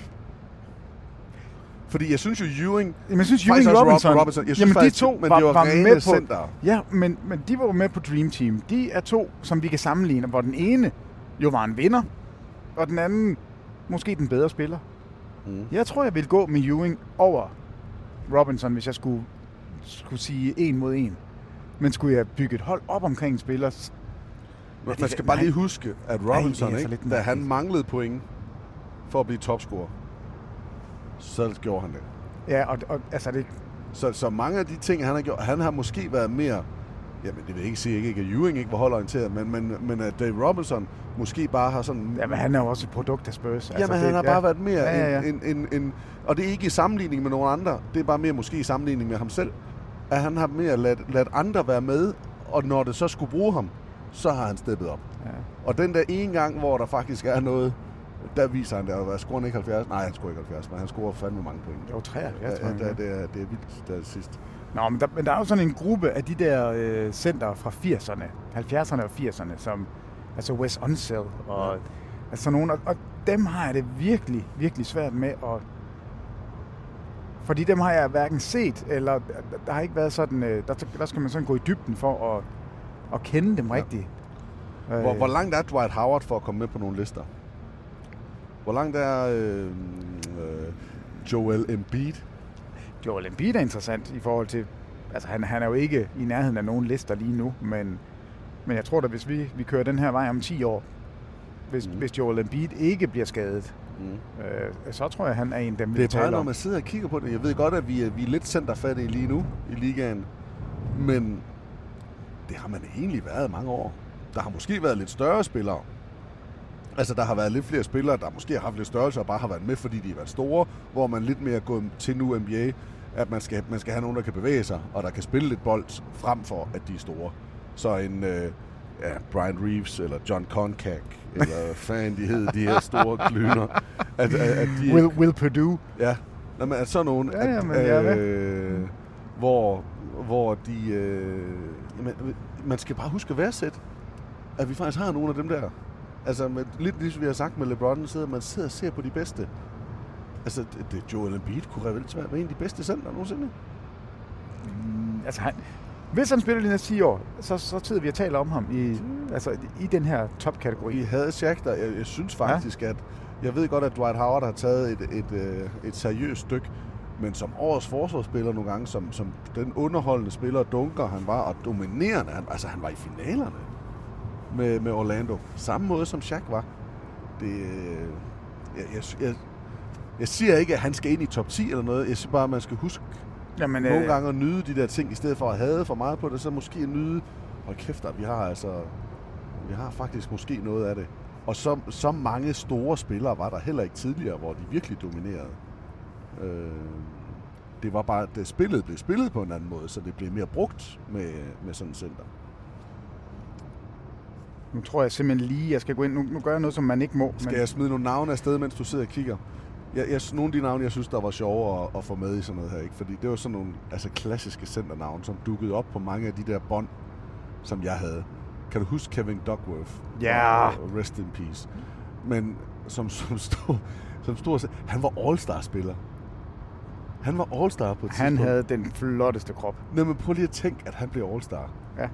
fordi jeg synes jo Ewing... Jamen, jeg synes Ewing Robinson... Robinson jeg synes jamen, faktisk, de to men var, de var, var med på... Center. Ja, men, men de var jo med på Dream Team. De er to, som vi kan sammenligne, hvor den ene jo var en vinder, og den anden måske den bedre spiller. Mm. Jeg tror, jeg vil gå med Ewing over Robinson, hvis jeg skulle, skulle sige en mod en. Men skulle jeg bygge et hold op omkring en spiller... Man skal bare lige huske, at Robinson, nej, ikke, da han manglede point for at blive topscorer, så gjorde han det. Ja, og, og altså det... Så, så mange af de ting, han har gjort, han har måske været mere, jamen det vil jeg ikke sige, ikke, at Ewing ikke var holdorienteret, men, men, men at Dave Robinson måske bare har sådan... Jamen han er jo også et produkt af Spurs. Jamen altså, han det, har bare ja. været mere ja, ja, ja. En, en, en, en, og det er ikke i sammenligning med nogen andre, det er bare mere måske i sammenligning med ham selv, at han har mere ladt, ladt andre være med, og når det så skulle bruge ham, så har han steppet op. Ja. Og den der ene gang, hvor der faktisk er noget, der viser han det. Og scorer han ikke 70? Nej, han scorer ikke 70, men han scorer fandme mange point. Jo, 73. Ja, ja, det, er, det, er, det er vildt, det er sidst. Nå, men der, men der er jo sådan en gruppe af de der øh, center fra 80'erne, 70'erne og 80'erne, som altså Wes Unseld og ja. altså nogen, og, og dem har jeg det virkelig, virkelig svært med at fordi dem har jeg hverken set, eller der har ikke været sådan, øh, der, der skal man sådan gå i dybden for at, at kende dem rigtigt. Hvor, hvor langt er Dwight Howard for at komme med på nogle lister? Hvor langt er øh, øh, Joel Embiid? Joel Embiid er interessant i forhold til... Altså, han, han er jo ikke i nærheden af nogen lister lige nu, men, men jeg tror da, hvis vi, vi kører den her vej om 10 år, hvis, mm. hvis Joel Embiid ikke bliver skadet, mm. øh, så tror jeg, han er en af dem, vi Det er bare, når man sidder og kigger på det. Jeg ved godt, at vi er, vi er lidt centerfattige lige nu i ligaen, men det har man egentlig været mange år. Der har måske været lidt større spillere, Altså, der har været lidt flere spillere, der måske har haft lidt størrelse og bare har været med, fordi de har været store, hvor man lidt mere gået til nu NBA, at man skal, man skal have nogen, der kan bevæge sig, og der kan spille lidt bold, frem for, at de er store. Så en øh, ja, Brian Reeves, eller John Concac, eller fanden de hed, de her store klyner. At, at, at de, Will, Will Purdue. Ja, Nå, men at sådan nogen, ja, ja, men at, øh, hvor, hvor de... Øh, man, man skal bare huske at værdsætte, at vi faktisk har nogle af dem der. Altså, med, lidt ligesom vi har sagt med LeBron, sidder man sidder og ser på de bedste. Altså, det, det Joel Embiid kunne reelt være en af de bedste center nogensinde. Mm, altså, han, hvis han spiller de næste 10 år, så, så tid vi at tale om ham i, altså, i den her topkategori. Vi havde Shaq der. Jeg, jeg synes faktisk, ja? at... Jeg ved godt, at Dwight Howard har taget et, et, et, øh, et seriøst stykke, men som årets forsvarsspiller nogle gange, som, som den underholdende spiller, dunker han var, og dominerende, han, altså han var i finalerne med, med Orlando. Samme måde som Shaq var. Det, øh, jeg, jeg, jeg, jeg siger ikke, at han skal ind i top 10 eller noget. Jeg siger bare, at man skal huske Jamen, nogle øh... gange at nyde de der ting, i stedet for at have for meget på det, så måske at nyde, hold kæft, vi har altså, vi har faktisk måske noget af det. Og så, så mange store spillere var der heller ikke tidligere, hvor de virkelig dominerede. Øh, det var bare, det spillet blev spillet på en anden måde, så det blev mere brugt med, med sådan en center. Nu tror jeg simpelthen lige, jeg skal gå ind. Nu, nu gør jeg noget, som man ikke må. Skal men... jeg smide nogle navne afsted, mens du sidder og kigger? Jeg, jeg, nogle af de navne, jeg synes, der var sjove at, at få med i sådan noget her, ikke? Fordi det var sådan nogle altså, klassiske centernavne, som dukkede op på mange af de der bånd, som jeg havde. Kan du huske Kevin Duckworth? Ja. Yeah. Rest in peace. Men som, som stor, som stor, han var all-star-spiller. Han var all-star på et Han tidspunkt. havde den flotteste krop. Nej, men prøv lige at tænke, at han blev all-star. Ja.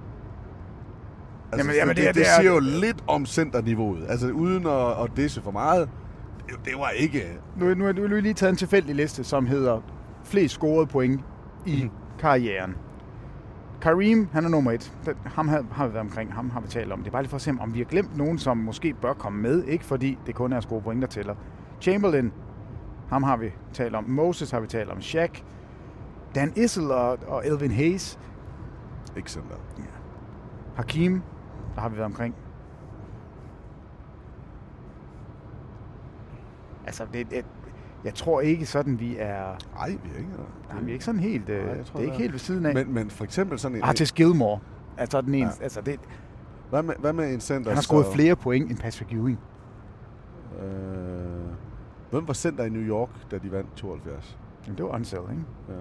Altså, jamen, jamen, det, det, det, det siger jo lidt om centerniveauet. Altså uden at, at disse for meget. det var ikke... Nu, nu har du lige taget en tilfældig liste, som hedder flest scorede point i mm. karrieren. Kareem, han er nummer et. Ham har, har vi været omkring, ham har vi talt om. Det er bare lige for at se, om vi har glemt nogen, som måske bør komme med. Ikke fordi det kun er score point, der tæller. Chamberlain, ham har vi talt om. Moses har vi talt om. Shaq, Dan Issel og, og Elvin Hayes. Ikke sådan der. Ja. Hakim, der har vi været omkring. Altså, det, det, jeg tror ikke sådan, vi er... Nej, vi er ikke. Nej, vi er ikke sådan helt... Øh, Nej, jeg tror, det er ikke er- helt ved siden af. Men, men for eksempel sådan en... Artis Gilmore. Altså, den ene, Ja. altså det, Hvad med, hvad med en center? han har scoret så- flere point end Patrick Ewing. Øh, hvem var center i New York, da de vandt 72? Jamen, det var Ansel, ikke? Ja.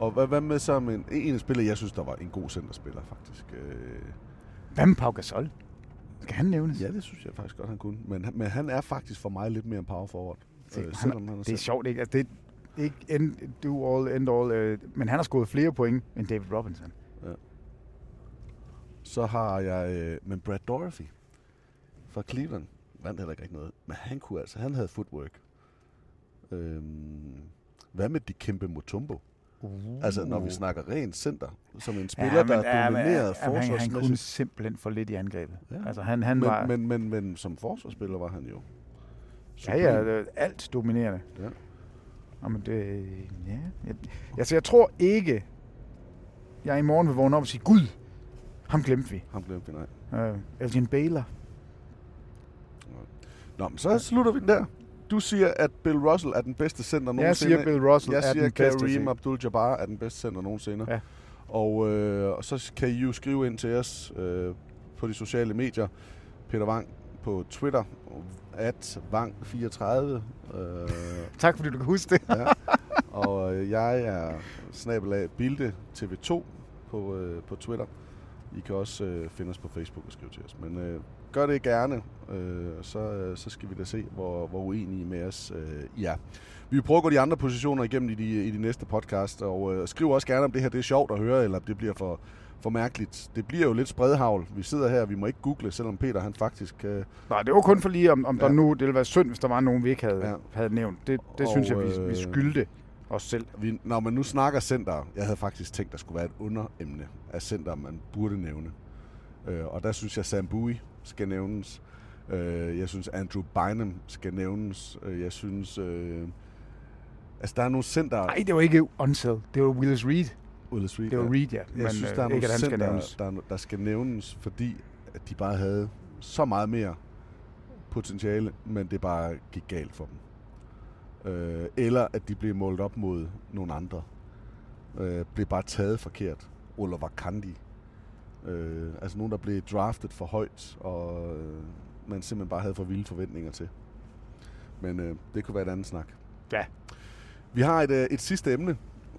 Og hvad, hvad med så med en, en spiller, jeg synes, der var en god centerspiller, faktisk. Øh, Hvad med Pau Gasol? Skal han nævnes? ja, det synes jeg faktisk godt, han kunne. Men, men han er faktisk for mig lidt mere en power forward. Se, Øh, han, selvom han er det er sjovt, ikke? Altså, det er ikke end, do all, end all, øh, men han har scoret flere point end David Robinson. Så har jeg... Øh, men Brad Dorothy fra Cleveland vandt heller ikke noget. Men han kunne altså... Han havde footwork. Øhm, hvad med Dikembe Mutombo? Uh. Altså, når vi snakker rent center, som en spiller, men- der ja, men- dominerede ja, men han, kunne forsvarsmæssigt. simpelthen for lidt i angrebet. Ja. Altså, han, han men, var... men, men, men som forsvarsspiller var han jo... Ja, ja, er alt dominerende. Ja. Jamen, det, ja. Jeg, altså, jeg tror ikke, jeg i morgen vil vågne op og sige, Gud, ham glemte vi. Ham glemte vi, nej. Uh, Elgin Baylor. Nå, men så slutter vi der. Du siger, at Bill Russell er den bedste center nogensinde. Jeg siger, Bill Russell Jeg er siger, den bedste Kareem. Abdul-Jabbar er den bedste center nogensinde. Ja. Og, øh, og så kan I jo skrive ind til os øh, på de sociale medier. Peter Wang på Twitter, at Wang34. Øh, <laughs> Tak, fordi du kan huske det. ja. Og øh, jeg er snabel af Bilde TV2 på, øh, på Twitter. I kan også øh, finde os på Facebook og skrive til os. Men øh, gør det gerne, øh, så, øh, så skal vi da se, hvor, hvor uenige med os øh, I er. Vi vil prøve at gå de andre positioner igennem i de, i de næste podcast, og øh, skriv også gerne, om det her det er sjovt at høre, eller om det bliver for, for mærkeligt. Det bliver jo lidt spredhavl. Vi sidder her, vi må ikke google, selvom Peter han faktisk... Øh, Nej, det var kun for lige, om, om ja. der nu, det ville være synd, hvis der var nogen, vi ikke havde, Ja. ja. havde nævnt. Det, det Og, synes jeg, vi, vi øh, skyldte os selv. Vi, når man nu snakker center, jeg havde faktisk tænkt, der skulle være et underemne af center, man burde nævne. Øh, og der synes jeg, Sam Bowie skal nævnes. Øh, jeg synes, Andrew Bynum skal nævnes. Øh, jeg synes... Øh, altså, der er nogle center... Nej, det var ikke Unseld. Det var Willis Reed. Willis Reed, Det var ja. Reed, ja. Jeg Men, synes, øh, der er nogle ikke, at han skal center, nævnes. der, der skal nævnes, fordi at de bare havde så meget mere potentiale, men det bare gik galt for dem. Øh, eller at de blev målt op mod nogle andre. Øh, blev bare taget forkert. Oliver Kandi. Øh, altså nogen, der blev draftet for højt, og øh, man simpelthen bare havde for vilde forventninger til. Men øh, det kunne være et andet snak. Ja. Vi har et, øh, et sidste emne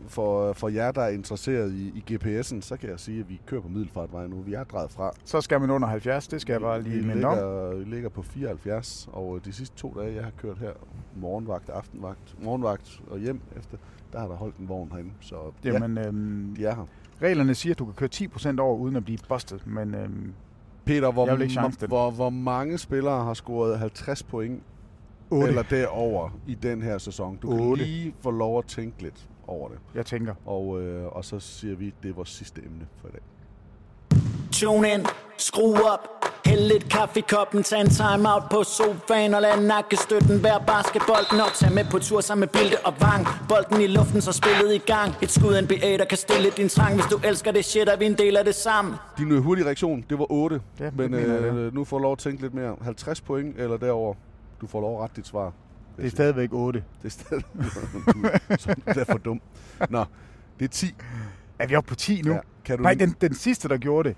for, for jer, der er interesseret i, i GPS'en. Så kan jeg sige, at vi kører på Middelfartvej nu. Vi er drejet fra. Så skal man under 70, det skal jeg bare lige vi minde om. vi ligger på 74, og øh, de sidste to dage, jeg har kørt her, morgenvagt, aftenvagt, morgenvagt og hjem efter, der har der holdt en vogn herinde. Så ja, Jamen, øhm, de er her. Reglerne siger, at du kan køre 10% over, uden at blive bustet. Men øhm, Peter, hvor, Jeg vil ikke chance hvor, den. hvor, hvor mange spillere har scoret 50 point Otte. eller derover i den her sæson? Du kan Otte. lige få lov at tænke lidt over det. jeg tænker, Og, øh, og så siger vi, at det er vores sidste emne for i dag. Tune ind, skru op, hæld lidt kaffe i koppen, tag en time out på sofaen og lad nakkestøtten være basketbolden op. Tag med på tur sammen med Bilde og Vang, bolden i luften, så spillet i gang. Et skud NBA, der kan stille din trang, hvis du elsker det shit, er vi en del af det sammen. Din øh, hurtige reaktion, det var 8. Ja, men jeg, øh, nu får du lov at tænke lidt mere. 50 point eller derover. Du får lov at rette dit svar. det er stadigvæk 8. Det er stadig... <laughs> du, så, det er for dum. Nå, det er 10. Er vi oppe på 10 nu? Ja. Kan du, Nej, den, den sidste, der gjorde det,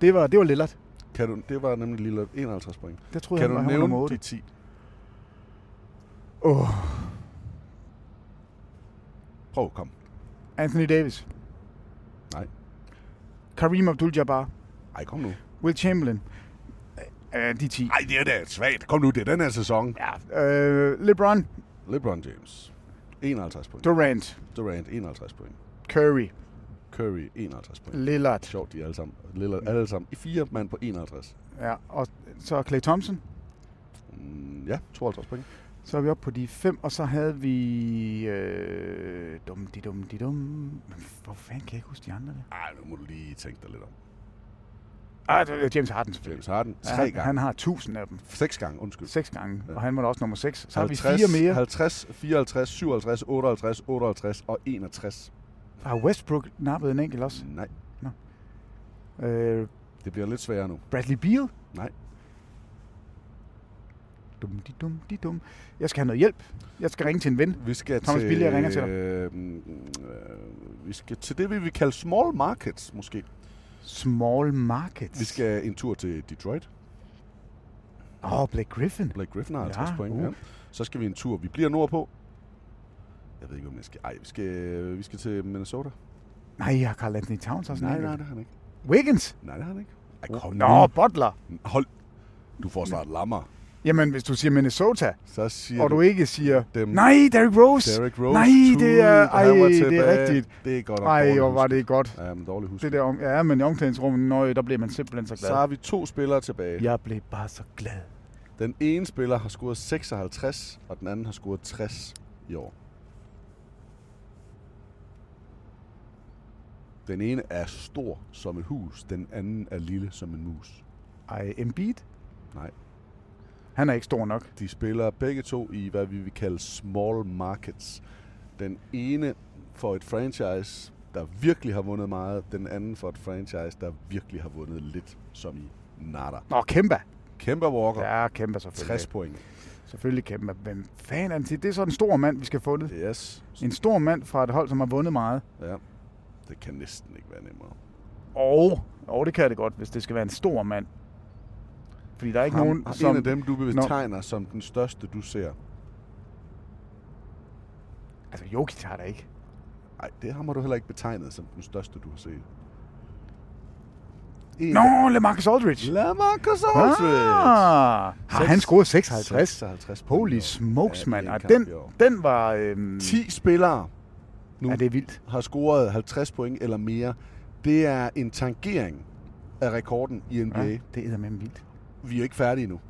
det var, det var Lillard. Kan du, det var nemlig lille 51 point. Det troede Kan jeg, du nævne 8. de 10? Oh, Prøv, kom. Anthony Davis. Nej. Kareem Abdul-Jabbar. Ej, kom nu. Will Chamberlain. Uh, de 10. Ej, det er da svagt. Kom nu, det er den her sæson. Ja. Uh, LeBron. LeBron James. 51 point. Durant. Durant, 51 point. Curry. Curry, 51 point. Lillard. Sjovt, de alle sammen. Lillard, alle sammen. I fire mand på 51. Ja, og så Clay Thompson. Mm, ja, 52 point. Så er vi oppe på de fem, og så havde vi... Øh, dum, de dum, de dum. Men Hvor fanden kan jeg ikke huske de andre der? Ej, nu må du lige tænke dig lidt om. Ah, det er James Harden selvfølgelig. James Harden, Ja, tre han, gange. han har tusind af dem. Seks gange, undskyld. Seks gange, Ja. og han var da også nummer seks. Så 50, har vi fire mere. 50, 54, 57, 58, 58 og 61. Har Westbrook nappet en enkelt også? Nej. Nå. Øh, Det bliver lidt sværere nu. Bradley Beal? Nej. Dum, de dum, de dum. Jeg skal have noget hjælp. Jeg skal ringe til en ven. Vi skal Thomas til, Billy, jeg ringer til dig. Øh, øh, vi skal til det, vi vil kalde small markets, måske. Small markets? Vi skal en tur til Detroit. Åh, oh, Blake Griffin. Blake Griffin har 50 Ja, point. uh. Ja. Så skal vi en tur. Vi bliver nordpå. Jeg ved ikke, om jeg skal... Ej, vi skal, vi skal til Minnesota. Nej, jeg har Carl Anthony Towns også. Nej, nej, det har han ikke. Wiggins? Nej, det har han ikke. Ej, kom Nå, nu. Butler. Hold. Du får snart lammer. Jamen, hvis du siger Minnesota, Så siger og du ikke siger, dem. nej, Derrick Rose. Derrick Rose. Nej, det er, ej, det er rigtigt. Det er godt nok Ej, hvor var det godt. Ja, men dårligt husk. Det der, om, ja, men i omklædningsrummet, nøj, der blev man simpelthen så glad. Så har vi to spillere tilbage. Jeg blev bare så glad. Den ene spiller har scoret 56, og den anden har scoret 60 i år. Den ene er stor som et hus, den anden er lille som en mus. Ej, Embiid? Nej. Han er ikke stor nok. De spiller begge to i, hvad vi vil kalde small markets. Den ene for et franchise, der virkelig har vundet meget. Den anden for et franchise, der virkelig har vundet lidt, som i nada. Nå, Kemba. Kemba Walker, Ja, Kemba selvfølgelig. 60 point. Selvfølgelig Kemba. Hvem fanden er? Det er så en stor mand, vi skal have fundet. Yes. En stor mand fra et hold, som har vundet meget. Ja. Det kan næsten ikke være nemmere. Og, og det kan det godt, hvis det skal være en stor mand. Fordi der er ikke Ham, nogen, en som... af dem, du betegner som den største, du ser. Altså, Jokic har der ikke. Nej, det har du heller ikke betegnet som den største, du har set. En Nå, LaMarcus Aldridge. LaMarcus Aldridge. Ah, har han scoret 56? 56 Holy smokes, Ja, mand. en den, den var... Øhm, 10 spillere nu Ja, det er vildt. har scoret 50 point eller mere. Det er en tangering af rekorden i NBA. ja, det er med vildt. Vi er jo ikke færdige nu.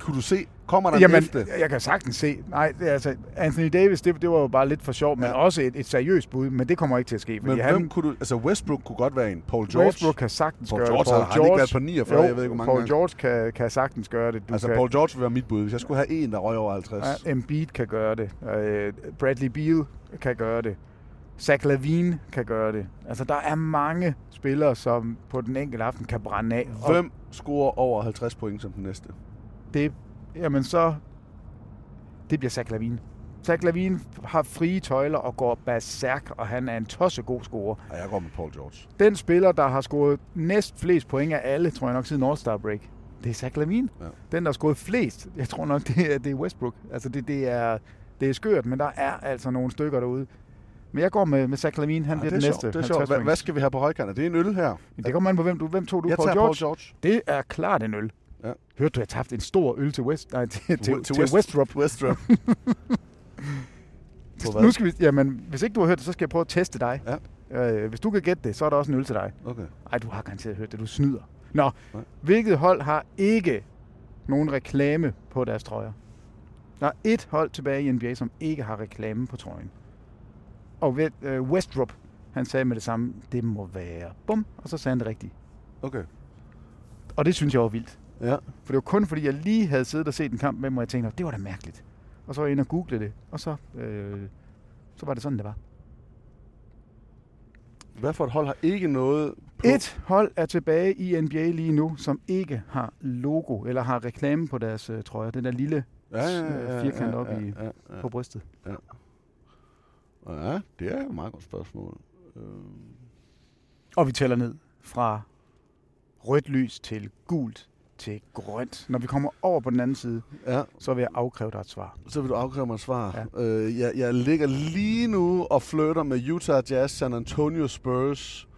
Kunne du se, kommer der Jamen, en efter? jeg kan sagtens se. Nej, det altså, Anthony Davis, det, det var jo bare lidt for sjov, men Ja. også et, et seriøst bud, men det kommer ikke til at ske. Men Fordi hvem han, kunne du... Altså Westbrook kunne godt være en. Paul George. Westbrook kan sagtens Paul gøre George det. har- har han ikke været på 49? Jo, Jeg ved ikke, hvor mange Paul gange. George kan, kan sagtens gøre det. Du altså kan, Paul George vil være mit bud. Hvis jeg skulle have en, der røg over 50. Ja, Embiid kan gøre det. Øh, Bradley Beal kan gøre det. Zach Lavine kan gøre det. Altså, der er mange spillere, som på den enkelte aften kan brænde af. Hvem scorer over 50 point som den næste? det, jamen så, det bliver Zach Lavine. Zach Lavine har frie tøjler og går berserk, og han er en tossegod scorer. Ja, jeg går med Paul George. Den spiller, der har scoret næst flest point af alle, tror jeg nok siden All-Star Break, det er Zach Lavine. Ja. Den, der har scoret flest, jeg tror nok, <laughs> det er, det er Westbrook. Altså, det, det, er, det er skørt, men der er altså nogle stykker derude. Men jeg går med, med Zach Lavine, han Ja, bliver det er den næste. sjovt. Det er 50 sjovt. Hvad, hvad skal vi have på højkant? Er det en øl her? Det kommer an på, hvem, du, hvem tog du? Jeg Paul tager George? Paul George. Det er klart en øl. Ja. Hørte du, at jeg har haft en stor øl til West, nej, til, til, til, til West- Westrup. <laughs> Nu skal vi, jamen, hvis ikke du har hørt det, så skal jeg prøve at teste dig. Ja. Øh, hvis du kan gætte det, så er der også en øl til dig. Okay. Nej, du har garanteret hørt det. Du snyder. Nå, Nej. hvilket hold har ikke nogen reklame på deres trøjer? Der er et hold tilbage i NBA, som ikke har reklame på trøjen. Og ved, øh, Westrup, han sagde med det samme, det må være bum, og så sagde han det rigtigt. Okay. Og det synes jeg var vildt. Ja. For det var kun fordi, jeg lige havde siddet og set en kamp med dem, og jeg tænkte, det var da mærkeligt. Og så var jeg inde og google det, og så, øh, så var det sådan, det var. Hvad for et hold har ikke noget på? Et hold er tilbage i NBA lige nu, som ikke har logo eller har reklame på deres øh, trøjer. Den der lille Ja, ja, ja, øh, ja, firkant ja, op ja, i, ja, ja. på brystet. Ja, det er et meget godt spørgsmål. Øh, Og vi tæller ned fra rødt lys til gult til grønt. Når vi kommer over på den anden side, ja, så vil jeg afkræve dig et svar. så vil du afkræve mig et svar. Ja. Øh, jeg, jeg ligger lige nu og flytter med Utah Jazz, San Antonio Spurs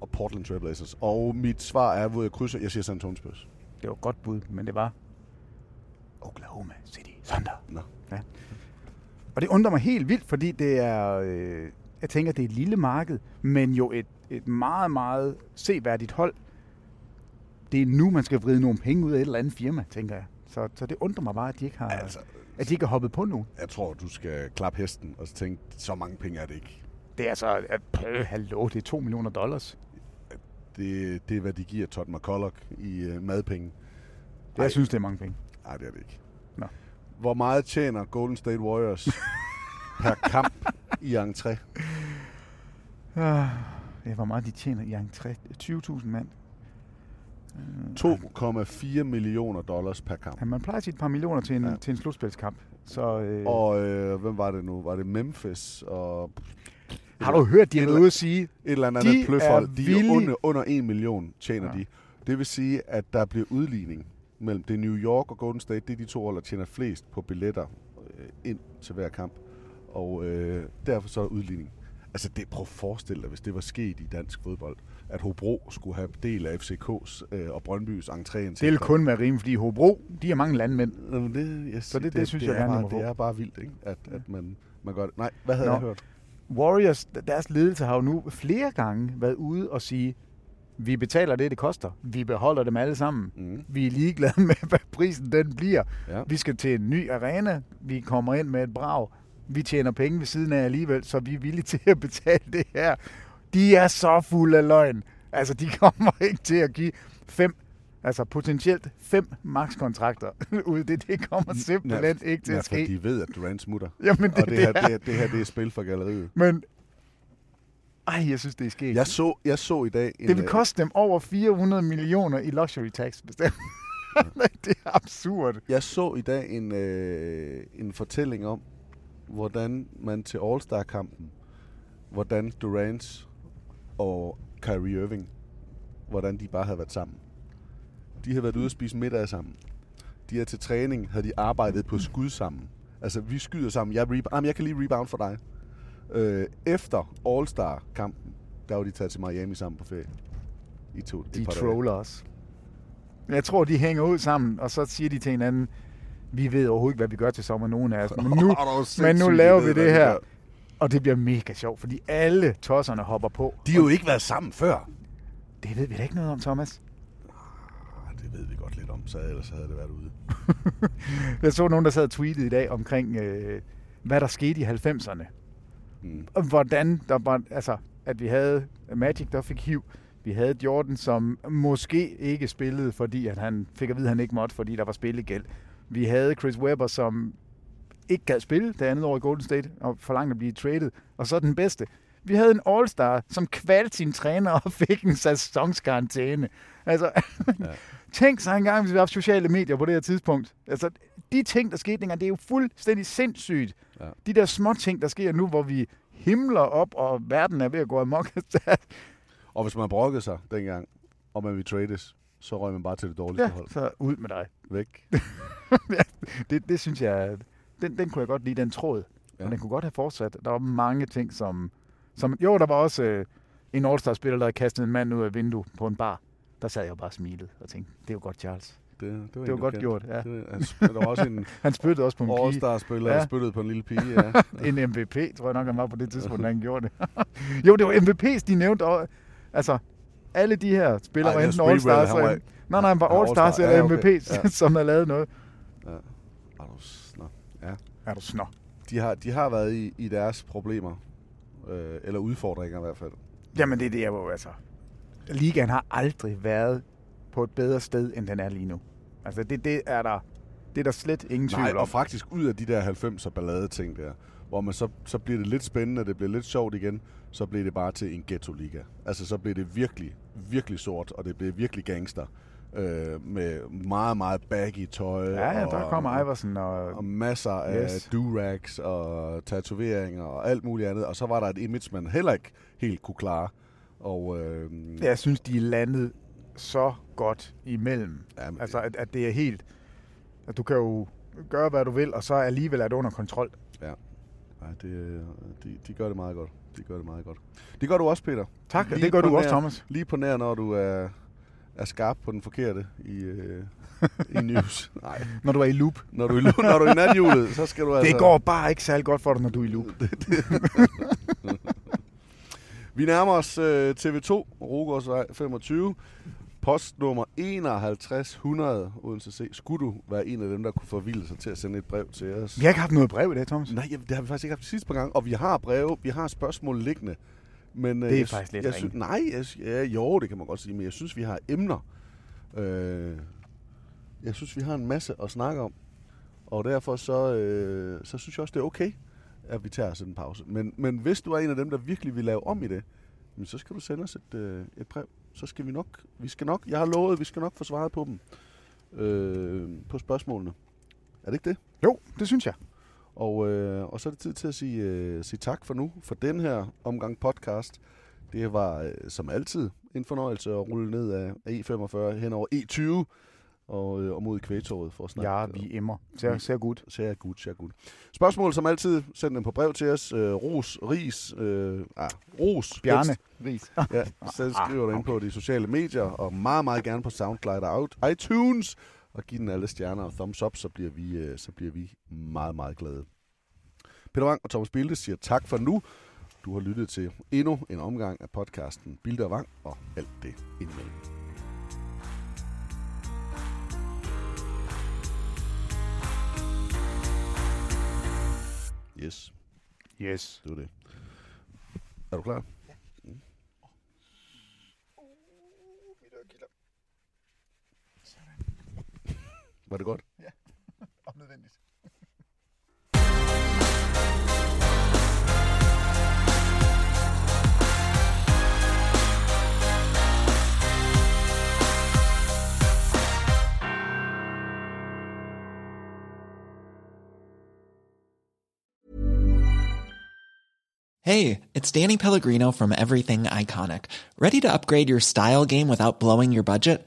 og Portland Trail Blazers. Og mit svar er, hvor jeg krydser, jeg siger San Antonio Spurs. Det var et godt bud, men det var Oklahoma City Thunder. Nå. Ja. Og det undrer mig helt vildt, fordi det er, øh, jeg tænker, det er et lille marked, men jo et, et meget, meget seværdigt hold. Det er nu, man skal vride nogle penge ud af et eller andet firma, tænker jeg. Så, så det undrer mig bare, at de ikke har, Altså, at de ikke har hoppet på nu. jeg tror, du skal klappe hesten og så tænke, så mange penge er det ikke. Det er altså, at, øh, hallo, det er 2 millioner dollars. Det, det er, hvad de giver Todd McCulloch i øh, madpenge. Jeg synes, det er mange penge. Nej, det er det ikke. Nå. Hvor meget tjener Golden State Warriors <laughs> per kamp i entré? Ah, ja, hvor meget de tjener i entré. 20.000 mand. 2,4 millioner dollars per kamp. Ja, man plejer at sige et par millioner til en, Ja. til en slutspilskamp. Så, øh, Og øh, hvem var det nu? Var det Memphis og... har du hørt, de har været ude at sige, Et eller andet De pløfhold. er De er villige- under, under 1 million tjener Ja. de. Det vil sige, at der bliver udligning mellem det New York og Golden State. Det er de to hold, der tjener flest på billetter øh, ind til hver kamp. Og øh, derfor så er udligning. Altså, det, prøv at forestille dig, hvis det var sket i dansk fodbold, at Hobro skulle have del af FCK's øh, og Brøndbys entré. det vil kun være rimeligt, fordi Hobro, de har mange landmænd. Jamen, det, jeg Så det- det synes det jeg er gerne, bare. Det er bare vildt, ikke? At, at man, man gør det. Nej, hvad havde Nå. jeg hørt? Warriors, deres ledelse har jo nu flere gange været ude og sige, vi betaler det, det koster. Vi beholder dem alle sammen. Mm. Vi er ligeglade <laughs> med, hvad prisen den bliver. Ja. Vi skal til en ny arena. Vi kommer ind med et brag. Vi tjener penge ved siden af alligevel, så vi er villige til at betale det her. De er så fulde af løgn. Altså, de <laughs> kommer ikke til at give fem, altså potentielt fem makskontrakter <laughs> ud. Det, det kommer simpelthen ikke til ja, at ske. de ved, at Durant smutter. Jamen, det, og det, her, det er- det, det her, det er spil for galleriet. Men, ej, jeg synes, det er sket. Jeg så, jeg så i dag... En, Det vil øh, koste dem over 400 millioner i luxury tax, bestemt. <laughs> det er absurd. Jeg så i dag en, øh, en fortælling om, hvordan man til All-Star-kampen, hvordan Durant og Kyrie Irving, hvordan de bare havde været sammen. De havde været ude og spise middag sammen. De er til træning, havde de arbejdet på skud sammen. Altså, vi skyder sammen. Jeg, reba- Jamen, jeg kan lige rebound for dig. Øh, efter All-Star-kampen, der var de taget til Miami sammen på ferie. I to, De troller os. Jeg tror, de hænger ud sammen, og så siger de til hinanden, vi ved overhovedet ikke, hvad vi gør til sommer, nogen af os. Men nu, <laughs> men nu laver vi det de her. Og det bliver mega sjovt, fordi alle tosserne hopper på. De har jo ikke været sammen før. Det ved vi da ikke noget om, Thomas. Ah, Det ved vi godt lidt om, så ellers havde det været ude. <laughs> Jeg så nogen, der sad og tweetede i dag omkring, øh, hvad der skete i 90'erne. Mm. Og hvordan der var, altså, at vi havde Magic, der fik hiv. Vi havde Jordan, som måske ikke spillede, fordi at han fik at vide, at han ikke måtte, fordi der var spillegæld. Vi havde Chris Webber, som ikke gad spille det andet år i Golden State, og forlangte at blive traded. Og så den bedste. Vi havde en All-Star, som kvalte sin træner og fik en sæsonskarantæne. Altså, ja. <laughs> tænk sig engang, hvis vi havde haft sociale medier på det her tidspunkt. Altså, de ting, der skete dengang, det er jo fuldstændig sindssygt. Ja. De der små ting, der sker nu, hvor vi himler op, og verden er ved at gå amok. <laughs> Og hvis man brokkede sig dengang, og man ville trades, så røg man bare til det dårligste ja, hold. så ud med dig. Væk. <laughs> det, det synes jeg, den, den kunne jeg godt lide, den tråd. Ja. Og den kunne godt have fortsat. Der var mange ting, som... som jo, der var også øh, en All-Star-spiller, der havde kastet en mand ud af et vindue på en bar. Der sad jeg jo bare og smilede og tænkte, det er jo godt, Charles. Det, det var, Det var godt kendte. gjort, ja. Det, han, der var også en <laughs> Han spyttede også på en pige. All-Star-spiller, Ja. spyttede på en lille pige. Ja. <laughs> en MVP, tror jeg nok, han var på det tidspunkt, da han gjorde det. <laughs> jo, det var MVP's, de nævnte. Og, altså, alle de her spillere Ej, var enten All-Stars. var- Nej, nej, han var All-Stars Ja, okay. MVP's, Ja. som havde lavet noget. ja. Er du snor. Ja. Er du snor? De har, de har været i, i deres problemer. Øh, eller udfordringer i hvert fald. Jamen, det, det er jo altså... Ligaen har aldrig været på et bedre sted, end den er lige nu. Altså, det, det er der... Det er der slet ingen tvivl Nej, om. og faktisk ud af de der 90'er ballade ting der, hvor man så, så bliver det lidt spændende, det bliver lidt sjovt igen, så bliver det bare til en ghetto-liga. Altså så bliver det virkelig, virkelig sort, og det bliver virkelig gangster. Øh, med meget, meget baggy tøj. Ja, ja, der og, kommer Iversen og... og masser af Yes. durags og tatoveringer og alt muligt andet. Og så var der et image, man heller ikke helt kunne klare. Og, øh, Jeg synes, de landet så godt imellem. Jamen, altså, at, at det er helt... At du kan jo gøre, hvad du vil, og så alligevel er det under kontrol. Ja. Nej, det, de, de gør det meget godt. De gør det meget godt. Det gør du også, Peter. Tak, og det gør du også, nær- Thomas. Lige på nær, når du er, er skarp på den forkerte i, øh, i <laughs> news. Nej. Når du er i loop. Når du er i, loop, når du er i nathjulet, så skal du altså... Det går bare ikke særlig godt for dig, når du er i loop. <laughs> Vi nærmer os øh, TV2, Rogårdsvej 25. postnummer 5100 Odense C. Skulle du være en af dem, der kunne forvilde sig til at sende et brev til os? Vi har ikke haft noget brev i dag, Thomas. Nej, jamen, det har vi faktisk ikke haft de sidste par gange. Og vi har breve, vi har spørgsmål liggende. Men, øh, Det er jeg, faktisk lidt jeg ringe. synes, Nej, jeg, ja, jo, det kan man godt sige, men jeg synes, vi har emner. Øh, jeg synes, vi har en masse at snakke om. Og derfor så, øh, så synes jeg også, det er okay, at vi tager sådan en pause. Men, men hvis du er en af dem, der virkelig vil lave om i det, så skal du sende os et, øh, et brev. Så skal vi nok, vi skal nok, jeg har lovet, vi skal nok få svaret på dem. Øh, på spørgsmålene. Er det ikke det? Jo, det synes jeg. Og, øh, og så er det tid til at sige, øh, sige tak for nu, for den her omgang podcast. Det var øh, som altid en fornøjelse at rulle ned af af E45 hen over E20 og, øh, og mod kvægtorvet for at snakke. Ja, vi emmer. Ser, ser godt. Ser godt, ser godt. Spørgsmål som altid, send dem på brev til os. Øh, ros, ris, øh, ah, ros. Bjarne helst. Ries. Ja, <laughs> så skriver du ind på de sociale medier, og meget, meget gerne på SoundCloud og iTunes. Og giv den alle stjerner og thumbs up, så bliver vi, øh, så bliver vi meget, meget glade. Peter Wang og Thomas Bilde siger tak for nu. Du har lyttet til endnu en omgang af podcasten Bilde og Wang og alt det indimellem. Yes, Yes. det var det. Er du klar? Var det godt? Om nødvendigt. Hey, it's Danny Pellegrino from Everything Iconic. Ready to upgrade your style game without blowing your budget?